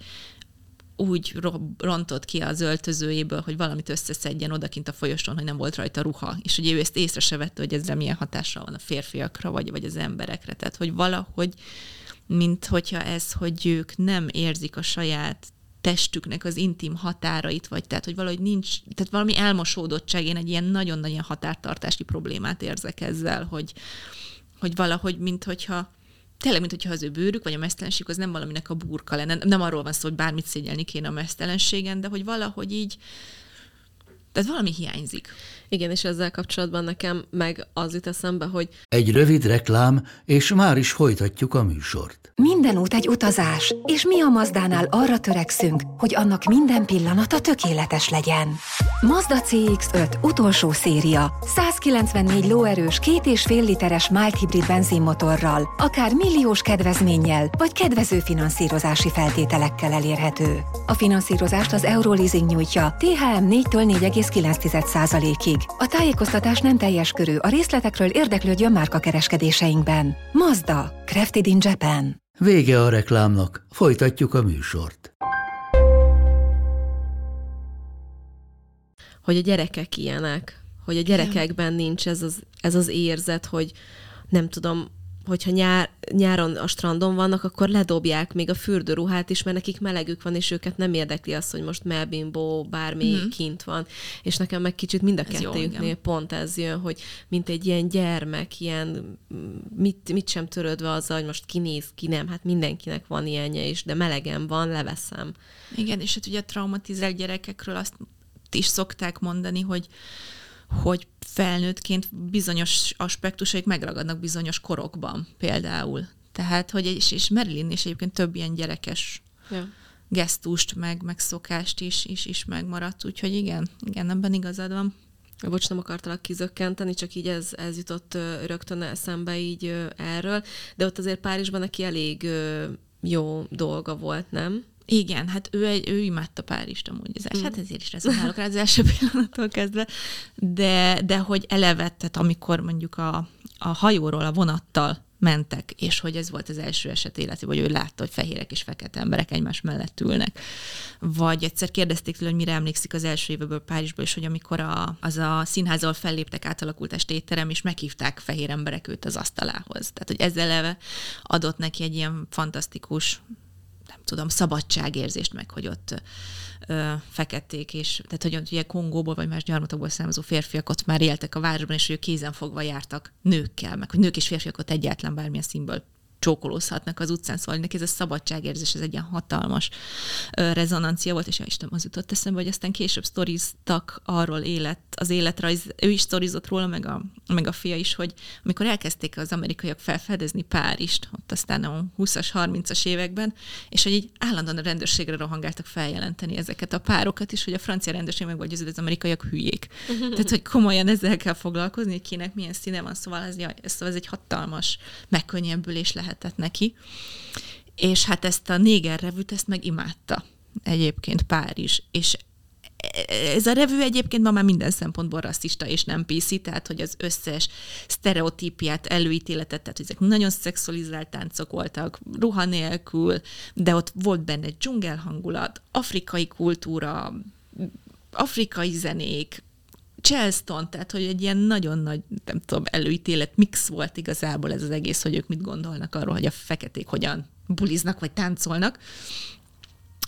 úgy rontott ki az öltözőjéből, hogy valamit összeszedjen odakint a folyosón, hogy nem volt rajta ruha. És ugye ő ezt észre se vette, hogy ezzel milyen hatással van a férfiakra, vagy, vagy az emberekre. Tehát, hogy valahogy, mint hogyha ez, hogy ők nem érzik a saját testüknek az intim határait, vagy tehát, hogy valahogy nincs, tehát valami elmosódottság, én egy ilyen nagyon-nagyon határtartási problémát érzek ezzel, hogy, hogy valahogy, mint hogyha tényleg, mint hogyha az ő bőrük, vagy a mesztelenség az nem valaminek a burka lenne. Nem arról van szó, hogy bármit szégyelni kéne a mesztelenségen, de hogy valahogy így, tehát valami hiányzik. Igen, és ezzel kapcsolatban nekem meg az jut eszembe, hogy... Egy rövid reklám, és már is folytatjuk a műsort. Minden út egy utazás, és mi a Mazdánál arra törekszünk, hogy annak minden pillanata tökéletes legyen. Mazda CX-5 utolsó széria. 194 lóerős, két és fél literes mild hibrid benzinmotorral, akár milliós kedvezménnyel, vagy kedvező finanszírozási feltételekkel elérhető. A finanszírozást az Euroleasing nyújtja, THM 4-től 4,9%-ig. A tájékoztatás nem teljes körű, a részletekről érdeklődjön márka kereskedéseinkben. Mazda, Crafted in Japan. Vége a reklámnak, folytatjuk a műsort. Hogy a gyerekek ilyenek, hogy a gyerekekben nincs ez az, ez az érzet, hogy nem tudom, hogyha nyár, nyáron a strandon vannak, akkor ledobják még a fürdőruhát is, mert nekik melegük van, és őket nem érdekli az, hogy most melbimbó bármi mm-hmm. kint van. És nekem meg kicsit mind a kettőjüknél pont ez jön, hogy mint egy ilyen gyermek, ilyen mit, mit sem törődve azzal, hogy most kinéz, ki nem, hát mindenkinek van ilyenje is, de melegen van, leveszem. Igen, és hát ugye a traumatizált gyerekekről azt is szokták mondani, hogy hogy felnőttként bizonyos aspektusaik megragadnak bizonyos korokban például. Tehát, hogy és, és Marilyn is egyébként több ilyen gyerekes ja. gesztust, meg, meg szokást is, is, is megmaradt, úgyhogy igen, igen, ebben igazad van. Bocs, nem akartalak kizökkenteni, csak így ez, ez jutott rögtön eszembe így erről, de ott azért Párizsban neki elég jó dolga volt, nem? Igen, hát ő, egy, ő imádta Párizst amúgy. Az, mm. Hát ezért is rezonálok rá az első (laughs) pillanattól kezdve. De, de hogy elevettet, amikor mondjuk a, a hajóról, a vonattal mentek, és hogy ez volt az első eset életében, hogy ő látta, hogy fehérek és fekete emberek egymás mellett ülnek. Vagy egyszer kérdezték tőle, hogy mire emlékszik az első évből Párizsból, és hogy amikor a, az a színházal felléptek, átalakult estétterem, és meghívták fehér emberek őt az asztalához. Tehát, hogy ezzel eleve adott neki egy ilyen fantasztikus tudom, szabadságérzést meg, hogy ott ö, feketék, és tehát, hogy ugye Kongóból vagy más gyarmatokból származó férfiak ott már éltek a városban, és hogy kézen fogva jártak nőkkel, meg hogy nők és férfiak ott egyáltalán bármilyen színből csókolózhatnak az utcán, szóval neki ez a szabadságérzés, ez egy ilyen hatalmas rezonancia volt, és ja Isten, az jutott eszembe, hogy aztán később sztoriztak arról élet, az életrajz, ő is sztorizott róla, meg a, meg a fia is, hogy amikor elkezdték az amerikaiak felfedezni Párizst, ott aztán a 20-as, 30-as években, és hogy így állandóan a rendőrségre rohangáltak feljelenteni ezeket a párokat is, hogy a francia rendőrség meg vagy az amerikaiak hülyék. (laughs) Tehát, hogy komolyan ezzel kell foglalkozni, hogy kinek milyen színe van, szóval ez, jaj, ez, szóval ez egy hatalmas megkönnyebbülés lehet lehetett neki. És hát ezt a néger revűt, ezt meg imádta egyébként Párizs. És ez a revű egyébként ma már minden szempontból rasszista és nem PC, tehát hogy az összes sztereotípiát, előítéletet, tehát ezek nagyon szexualizált táncok voltak, ruha nélkül, de ott volt benne dzsungel hangulat, afrikai kultúra, afrikai zenék, Charleston, tehát hogy egy ilyen nagyon nagy, nem tudom, előítélet mix volt igazából ez az egész, hogy ők mit gondolnak arról, hogy a feketék hogyan buliznak vagy táncolnak.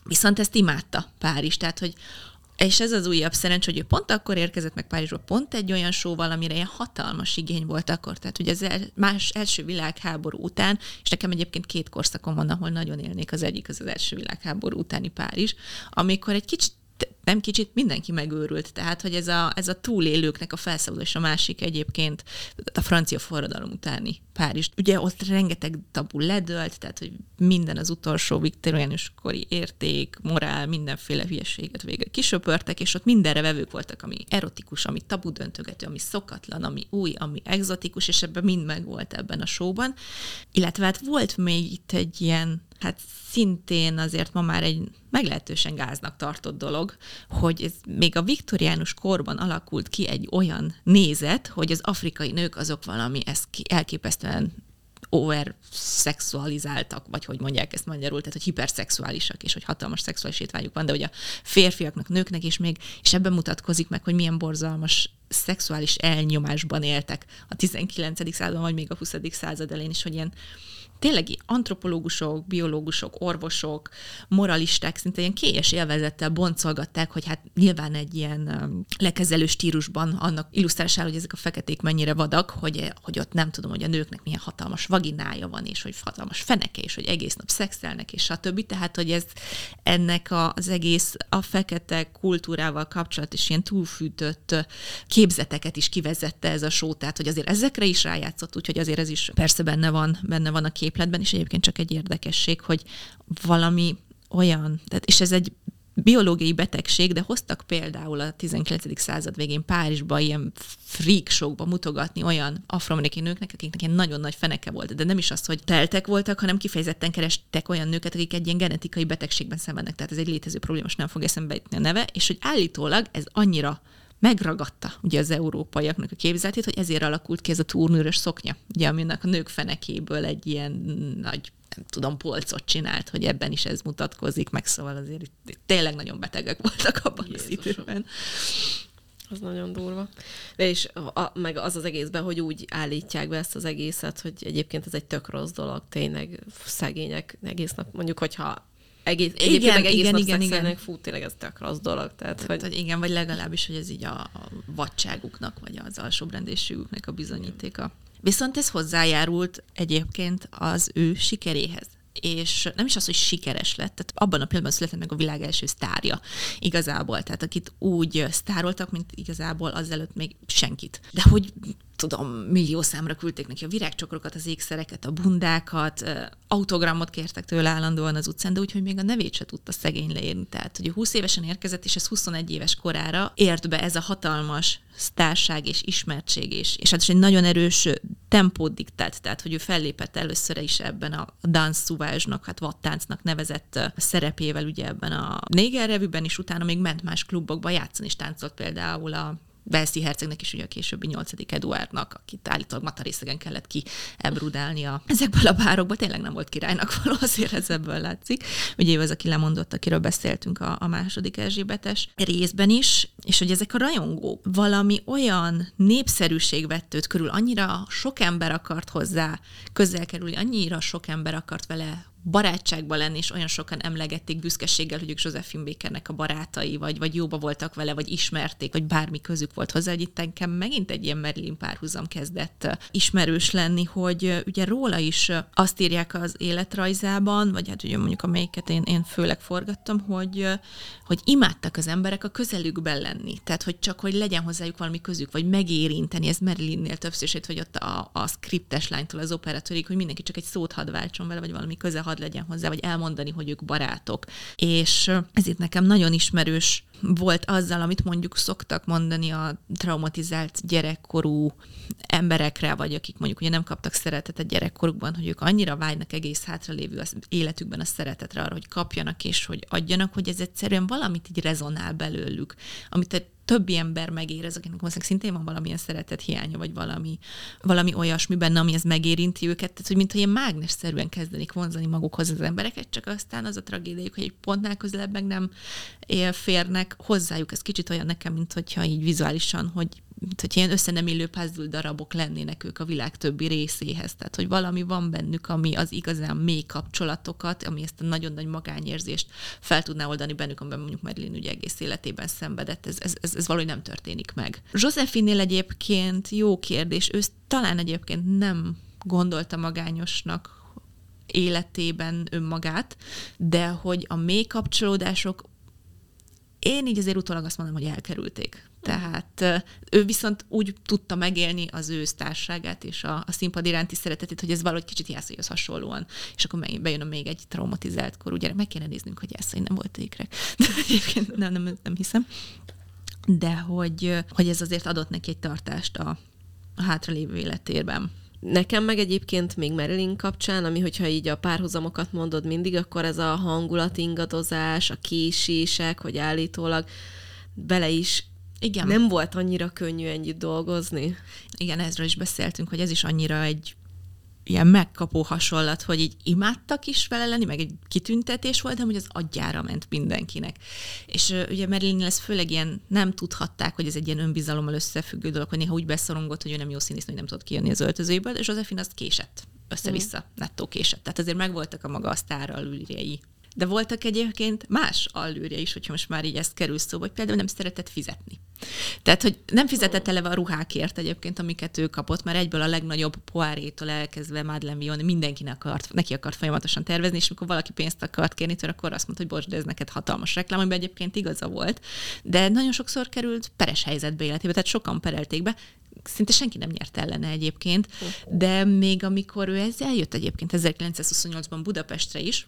Viszont ezt imádta Párizs, tehát hogy és ez az újabb szerencs, hogy ő pont akkor érkezett meg Párizsba, pont egy olyan sóval, amire ilyen hatalmas igény volt akkor. Tehát ugye az el, más első világháború után, és nekem egyébként két korszakon van, ahol nagyon élnék, az egyik az az első világháború utáni Párizs, amikor egy kicsit nem kicsit mindenki megőrült. Tehát, hogy ez a, ez a túlélőknek a felszabadulás a másik egyébként a francia forradalom utáni Párizs. Ugye ott rengeteg tabu ledölt, tehát, hogy minden az utolsó viktoriánus kori érték, morál, mindenféle hülyeséget végül kisöpörtek, és ott mindenre vevők voltak, ami erotikus, ami tabu döntögető, ami szokatlan, ami új, ami egzotikus, és ebben mind megvolt ebben a showban. Illetve hát volt még itt egy ilyen hát szintén azért ma már egy meglehetősen gáznak tartott dolog, hogy ez még a viktoriánus korban alakult ki egy olyan nézet, hogy az afrikai nők azok valami elképesztően over szexualizáltak, vagy hogy mondják ezt magyarul, tehát hogy hiperszexuálisak, és hogy hatalmas szexuális étvágyuk van, de hogy a férfiaknak, nőknek is még, és ebben mutatkozik meg, hogy milyen borzalmas szexuális elnyomásban éltek a 19. században, vagy még a 20. század elén is, hogy ilyen tényleg antropológusok, biológusok, orvosok, moralisták szinte ilyen kélyes élvezettel boncolgatták, hogy hát nyilván egy ilyen um, lekezelő stílusban annak illusztrálására, hogy ezek a feketék mennyire vadak, hogy, hogy ott nem tudom, hogy a nőknek milyen hatalmas vaginája van, és hogy hatalmas feneke, és hogy egész nap szexelnek, és stb. Tehát, hogy ez ennek az egész a fekete kultúrával kapcsolatos ilyen túlfűtött képzeteket is kivezette ez a só, tehát, hogy azért ezekre is rájátszott, úgyhogy azért ez is persze benne van, benne van a kép képletben, és egyébként csak egy érdekesség, hogy valami olyan, tehát, és ez egy biológiai betegség, de hoztak például a 19. század végén Párizsba ilyen freak showba mutogatni olyan afroamerikai nőknek, akiknek ilyen nagyon nagy feneke volt, de nem is az, hogy teltek voltak, hanem kifejezetten kerestek olyan nőket, akik egy ilyen genetikai betegségben szenvednek, tehát ez egy létező probléma, most nem fog eszembe jutni a neve, és hogy állítólag ez annyira megragadta ugye az európaiaknak a képzeletét, hogy ezért alakult ki ez a turnőrös szoknya, ugye, aminek a nők fenekéből egy ilyen nagy nem tudom, polcot csinált, hogy ebben is ez mutatkozik, meg szóval azért itt tényleg nagyon betegek voltak abban Jézusom. az időben. Az nagyon durva. De és a, meg az az egészben, hogy úgy állítják be ezt az egészet, hogy egyébként ez egy tök rossz dolog, tényleg szegények egész nap, mondjuk, hogyha egész, egyébként igen, meg egész igen, nap igen, igen. fú, tényleg ez tök rossz dolog. Tehát, tehát, hogy... hogy... igen, vagy legalábbis, hogy ez így a, a vadságuknak, vagy az alsóbrendésségüknek a bizonyítéka. Viszont ez hozzájárult egyébként az ő sikeréhez és nem is az, hogy sikeres lett, tehát abban a pillanatban született meg a világ első sztárja igazából, tehát akit úgy sztároltak, mint igazából azelőtt még senkit. De hogy tudom, millió számra küldték neki a virágcsokrokat, az ékszereket, a bundákat, autogramot kértek tőle állandóan az utcán, de úgyhogy még a nevét se tudta szegény leírni. Tehát, hogy 20 évesen érkezett, és ez 21 éves korára ért be ez a hatalmas sztárság és ismertség, és, és hát is egy nagyon erős tempót diktált, tehát, hogy ő fellépett először is ebben a dance szuvázsnak, hát vattáncnak nevezett szerepével ugye ebben a Néger revűben, és utána még ment más klubokba játszani, és táncolt például a Velszi hercegnek is ugye a későbbi nyolcadik Eduardnak, akit állítólag matarészegen kellett ki ebrudálnia. Ezekből a bárokból tényleg nem volt királynak való, (laughs) azért ez ebből látszik. Ugye az, aki lemondott, akiről beszéltünk a, a második Erzsébetes részben is, és hogy ezek a rajongók valami olyan népszerűség vett őt körül, annyira sok ember akart hozzá közel kerülni, annyira sok ember akart vele barátságban lenni, és olyan sokan emlegették büszkeséggel, hogy ők Josephine Bakernek a barátai, vagy, vagy jóba voltak vele, vagy ismerték, vagy bármi közük volt hozzá, hogy itt engem megint egy ilyen Marilyn párhuzam kezdett ismerős lenni, hogy ugye róla is azt írják az életrajzában, vagy hát ugye mondjuk amelyiket én, én főleg forgattam, hogy, hogy imádtak az emberek a közelükben lenni. Tehát, hogy csak, hogy legyen hozzájuk valami közük, vagy megérinteni. Ez Marilynnél többször hogy ott a, a skriptes lánytól az operatőrig, hogy mindenki csak egy szót hadd váltson vele, vagy valami köze hadd legyen hozzá, vagy elmondani, hogy ők barátok. És ez itt nekem nagyon ismerős volt azzal, amit mondjuk szoktak mondani a traumatizált gyerekkorú emberekre, vagy akik mondjuk ugye nem kaptak szeretetet gyerekkorukban, hogy ők annyira vágynak egész hátralévő az életükben a szeretetre arra, hogy kapjanak és hogy adjanak, hogy ez egyszerűen valamit így rezonál belőlük, amit többi ember megérez, akinek valószínűleg szintén van valamilyen szeretet hiánya, vagy valami, valami olyasmi benne, ami ez megérinti őket, tehát hogy mintha ilyen mágnesszerűen kezdenik vonzani magukhoz az embereket, csak aztán az a tragédiájuk, hogy egy pontnál közelebb meg nem férnek hozzájuk. Ez kicsit olyan nekem, mint hogyha így vizuálisan, hogy hogy ilyen össze nem puzzle darabok lennének ők a világ többi részéhez. Tehát, hogy valami van bennük, ami az igazán mély kapcsolatokat, ami ezt a nagyon nagy magányérzést fel tudná oldani bennük, amiben mondjuk Marilyn ugye egész életében szenvedett. Ez, ez, ez, ez valahogy nem történik meg. Josephine-nél egyébként jó kérdés, ő talán egyébként nem gondolta magányosnak életében önmagát, de hogy a mély kapcsolódások én így azért utólag azt mondom, hogy elkerülték. Tehát ő viszont úgy tudta megélni az ő társágát és a, a színpad iránti szeretetét, hogy ez valahogy kicsit jászaihoz hasonlóan. És akkor bejön a még egy traumatizált korú gyerek. Meg kéne néznünk, hogy jászai nem volt ékrek. (laughs) De egyébként nem, nem, nem hiszem. De hogy, hogy ez azért adott neki egy tartást a, a hátralévő életérben. Nekem meg egyébként még Marilyn kapcsán, ami hogyha így a párhuzamokat mondod mindig, akkor ez a hangulat ingadozás, a késések, hogy állítólag bele is igen. nem volt annyira könnyű ennyit dolgozni. Igen, ezről is beszéltünk, hogy ez is annyira egy ilyen megkapó hasonlat, hogy így imádtak is vele lenni, meg egy kitüntetés volt, de hogy az agyára ment mindenkinek. És ugye Marilyn ez főleg ilyen nem tudhatták, hogy ez egy ilyen önbizalommal összefüggő dolog, hogy néha úgy beszorongott, hogy ő nem jó színész, hogy nem tudott kijönni az öltözőből, és Josephine azt késett össze-vissza, mm. nettó késett. Tehát azért megvoltak a maga a sztárral de voltak egyébként más allűrje is, hogyha most már így ezt kerül szó, hogy például nem szeretett fizetni. Tehát, hogy nem fizetett eleve a ruhákért egyébként, amiket ő kapott, mert egyből a legnagyobb poárétól elkezdve Madeleine Vion mindenkinek akart, neki akart folyamatosan tervezni, és amikor valaki pénzt akart kérni tőle, akkor azt mondta, hogy bocs, de ez neked hatalmas reklám, amiben egyébként igaza volt. De nagyon sokszor került peres helyzetbe életébe, tehát sokan perelték be, szinte senki nem nyert ellene egyébként, de még amikor ő ez eljött egyébként 1928-ban Budapestre is,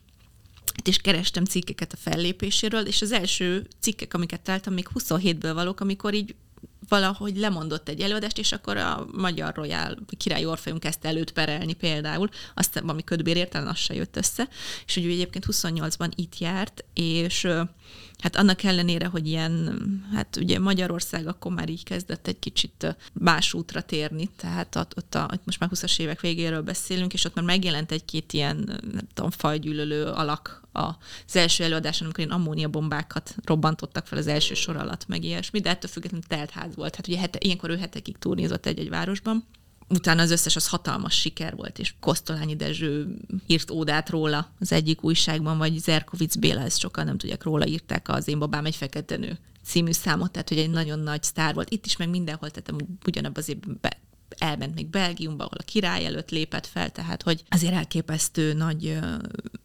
és kerestem cikkeket a fellépéséről, és az első cikkek, amiket találtam, még 27-ből valók, amikor így valahogy lemondott egy előadást, és akkor a Magyar Royal Király Orfeum kezdte előtt perelni például, aztán valami ködbér talán az se jött össze, és hogy ő egyébként 28-ban itt járt, és hát annak ellenére, hogy ilyen, hát ugye Magyarország akkor már így kezdett egy kicsit más útra térni, tehát ott, ott, a, most már 20-as évek végéről beszélünk, és ott már megjelent egy-két ilyen, nem tudom, fajgyűlölő alak az első előadáson, amikor ilyen ammóniabombákat robbantottak fel az első sor alatt, meg ilyesmi, de ettől függetlenül telt ház volt. Hát ugye hete, ilyenkor ő hetekig turnézott egy-egy városban, utána az összes az hatalmas siker volt, és Kosztolányi Dezső írt ódát róla az egyik újságban, vagy Zerkovic Béla, ezt sokan nem tudják róla, írták az Én babám egy fekete nő című számot, tehát hogy egy nagyon nagy sztár volt. Itt is meg mindenhol, tehát ugyanabban az évben elment még Belgiumba, ahol a király előtt lépett fel, tehát hogy azért elképesztő nagy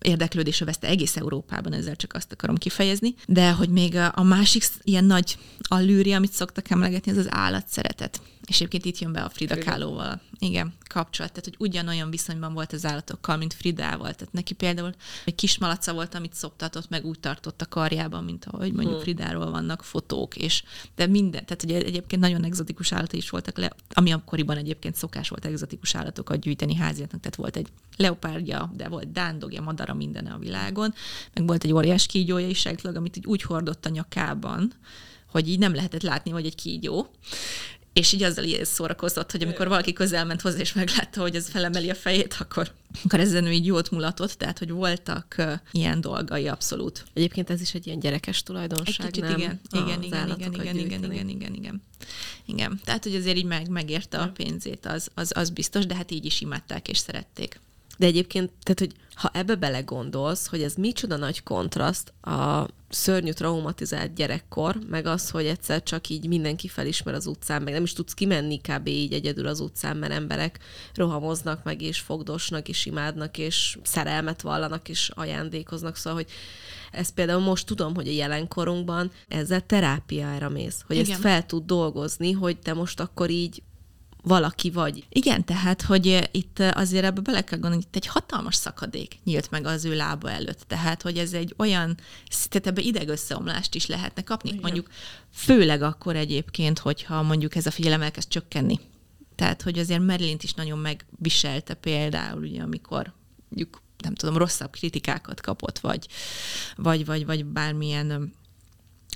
érdeklődés övezte egész Európában, ezzel csak azt akarom kifejezni, de hogy még a másik ilyen nagy allűri, amit szoktak emlegetni, ez az állatszeretet. És egyébként itt jön be a Frida Kahlo-val. Igen, kapcsolat. Tehát, hogy ugyanolyan viszonyban volt az állatokkal, mint Fridával. Tehát neki például egy kis malaca volt, amit szoptatott, meg úgy tartott a karjában, mint ahogy mondjuk hmm. Fridáról vannak fotók. És, de minden, tehát ugye egyébként nagyon egzotikus állatai is voltak, le, ami akkoriban egyébként szokás volt egzotikus állatokat gyűjteni háziaknak. Tehát volt egy leopárdja, de volt dándogja, madara, minden a világon. Meg volt egy óriás kígyója is, amit úgy hordott a nyakában, hogy így nem lehetett látni, hogy egy kígyó és így azzal így szórakozott, hogy amikor valaki közel ment hozzá, és meglátta, hogy ez felemeli a fejét, akkor, akkor ezen ő így jót mulatott, tehát, hogy voltak uh, ilyen dolgai abszolút. Egyébként ez is egy ilyen gyerekes tulajdonság, egy kicsit, nem? Igen, igen, igen, igen, igen, igen, igen, igen, igen. Igen, tehát, hogy azért így meg, megérte a pénzét, az, az, az biztos, de hát így is imádták és szerették. De egyébként, tehát, hogy ha ebbe belegondolsz, hogy ez micsoda nagy kontraszt a szörnyű traumatizált gyerekkor, meg az, hogy egyszer csak így mindenki felismer az utcán, meg nem is tudsz kimenni kb. így egyedül az utcán, mert emberek rohamoznak meg, és fogdosnak, és imádnak, és szerelmet vallanak, és ajándékoznak, szóval, hogy ez például most tudom, hogy a jelenkorunkban ezzel terápiára mész, hogy Igen. ezt fel tud dolgozni, hogy te most akkor így valaki vagy. Igen, tehát, hogy eh, itt eh, azért ebbe bele kell gondolni, itt egy hatalmas szakadék nyílt meg az ő lába előtt. Tehát, hogy ez egy olyan, tehát ebbe idegösszeomlást is lehetne kapni. Igen. Mondjuk főleg akkor egyébként, hogyha mondjuk ez a figyelem elkezd csökkenni. Tehát, hogy azért Merlint is nagyon megviselte például, ugye, amikor mondjuk nem tudom, rosszabb kritikákat kapott, vagy, vagy, vagy, vagy bármilyen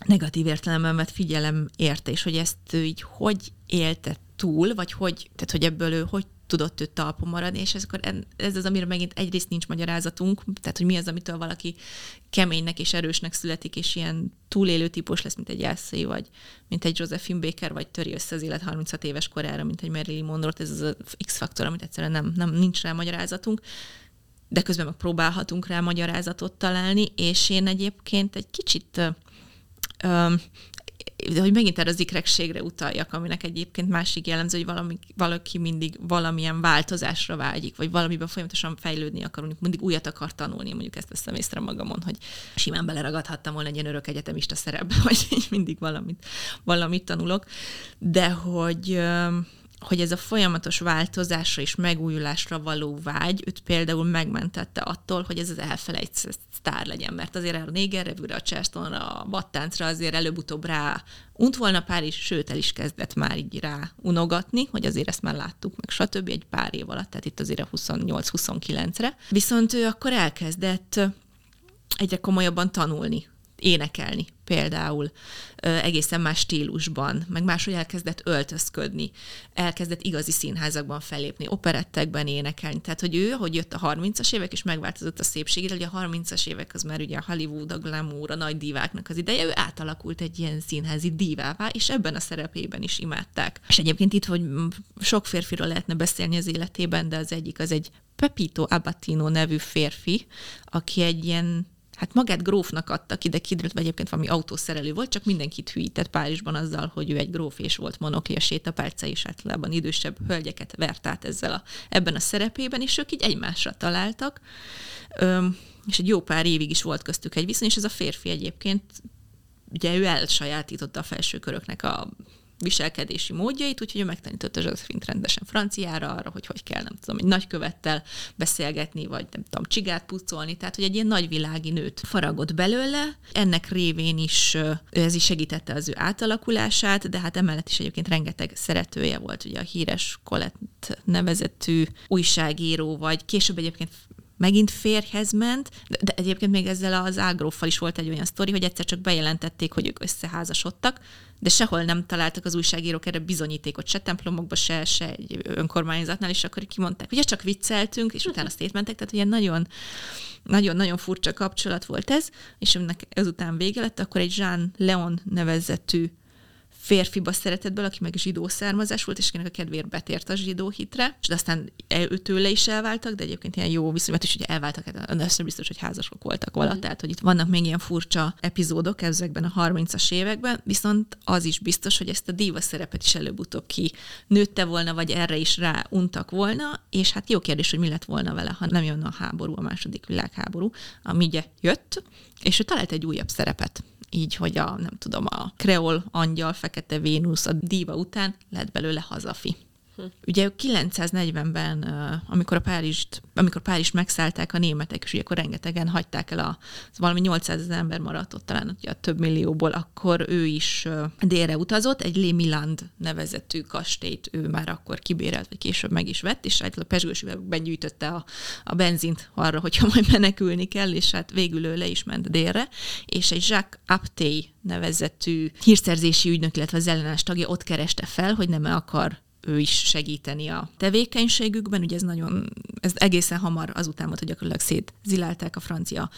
negatív értelemben vett figyelem érte, és hogy ezt ő így hogy élte túl, vagy hogy, tehát hogy ebből ő hogy tudott ő talpon maradni, és ez, akkor ez az, amire megint egyrészt nincs magyarázatunk, tehát hogy mi az, amitől valaki keménynek és erősnek születik, és ilyen túlélő típus lesz, mint egy Jászai, vagy mint egy Josephine Baker, vagy töri össze az élet 36 éves korára, mint egy Marilyn Monroe, ez az a X-faktor, amit egyszerűen nem, nem nincs rá magyarázatunk, de közben meg próbálhatunk rá magyarázatot találni, és én egyébként egy kicsit hogy megint erre az ikrekségre utaljak, aminek egyébként másik jellemző, hogy valami, valaki mindig valamilyen változásra vágyik, vagy valamiben folyamatosan fejlődni akar, mindig újat akar tanulni, mondjuk ezt veszem észre magamon, hogy simán beleragadhattam volna egy ilyen örök egyetemista szerepbe, (laughs) így mindig valamit, valamit tanulok, de hogy hogy ez a folyamatos változásra és megújulásra való vágy őt például megmentette attól, hogy ez az elfelejtett sztár legyen, mert azért a Néger Revűre, a Charlestonra, a Battáncra azért előbb-utóbb rá unt volna pár is, sőt el is kezdett már így rá unogatni, hogy azért ezt már láttuk, meg stb. egy pár év alatt, tehát itt azért a 28-29-re. Viszont ő akkor elkezdett egyre komolyabban tanulni énekelni például egészen más stílusban, meg máshogy elkezdett öltözködni, elkezdett igazi színházakban fellépni, operettekben énekelni. Tehát, hogy ő, hogy jött a 30-as évek, és megváltozott a szépségére, ugye a 30-as évek az már ugye a Hollywood, a glamour, a nagy diváknak az ideje, ő átalakult egy ilyen színházi divává, és ebben a szerepében is imádták. És egyébként itt, hogy sok férfiról lehetne beszélni az életében, de az egyik az egy Pepito Abatino nevű férfi, aki egy ilyen hát magát grófnak adta ki, de kiderült, vagy egyébként valami autószerelő volt, csak mindenkit hűített Párizsban azzal, hogy ő egy gróf és volt monoklia sétapálca, és általában idősebb hölgyeket vert át ezzel a, ebben a szerepében, és ők így egymásra találtak. Öm, és egy jó pár évig is volt köztük egy viszony, és ez a férfi egyébként ugye ő elsajátította a felső köröknek a viselkedési módjait, úgyhogy ő megtanította Josephine rendesen franciára, arra, hogy hogy kell, nem tudom, egy nagykövettel beszélgetni, vagy nem tudom, csigát pucolni, tehát hogy egy ilyen nagyvilági nőt faragott belőle. Ennek révén is ez is segítette az ő átalakulását, de hát emellett is egyébként rengeteg szeretője volt, ugye a híres Colette nevezetű újságíró, vagy később egyébként megint férjhez ment, de, de egyébként még ezzel az ágróffal is volt egy olyan sztori, hogy egyszer csak bejelentették, hogy ők összeházasodtak, de sehol nem találtak az újságírók erre bizonyítékot, se templomokba, se, se egy önkormányzatnál, és akkor kimondták, ugye csak vicceltünk, és utána mentek, tehát ilyen nagyon, nagyon-nagyon furcsa kapcsolat volt ez, és ennek ezután vége lett, akkor egy Jean Leon nevezetű férfiba szeretett aki meg zsidó származás volt, és akinek a kedvéért betért a zsidó hitre, és aztán ő tőle is elváltak, de egyébként ilyen jó viszonyat is, hogy elváltak, hát össze biztos, hogy házasok voltak vala, mm. tehát hogy itt vannak még ilyen furcsa epizódok ezekben a 30-as években, viszont az is biztos, hogy ezt a diva szerepet is előbb-utóbb ki nőtte volna, vagy erre is rá untak volna, és hát jó kérdés, hogy mi lett volna vele, ha nem jönne a háború, a második világháború, ami ugye jött, és ő talált egy újabb szerepet így, hogy a, nem tudom, a kreol angyal, fekete Vénusz, a díva után lett belőle hazafi. Ugye 940-ben, amikor a Párizst, amikor Párizs megszállták a németek, és ugye akkor rengetegen hagyták el a, valami 800 ezer ember maradt ott talán ugye a több millióból, akkor ő is délre utazott, egy Le Miland nevezetű kastélyt ő már akkor kibérelt, vagy később meg is vett, és hát a pesgős begyűjtötte a, a benzint arra, hogyha (laughs) majd menekülni kell, és hát végül ő le is ment délre, és egy Jacques Aptey nevezetű hírszerzési ügynök, illetve az ellenállás tagja ott kereste fel, hogy nem akar ő is segíteni a tevékenységükben. Ugye ez nagyon, ez egészen hamar azután volt, hogy gyakorlatilag szétzilálták a francia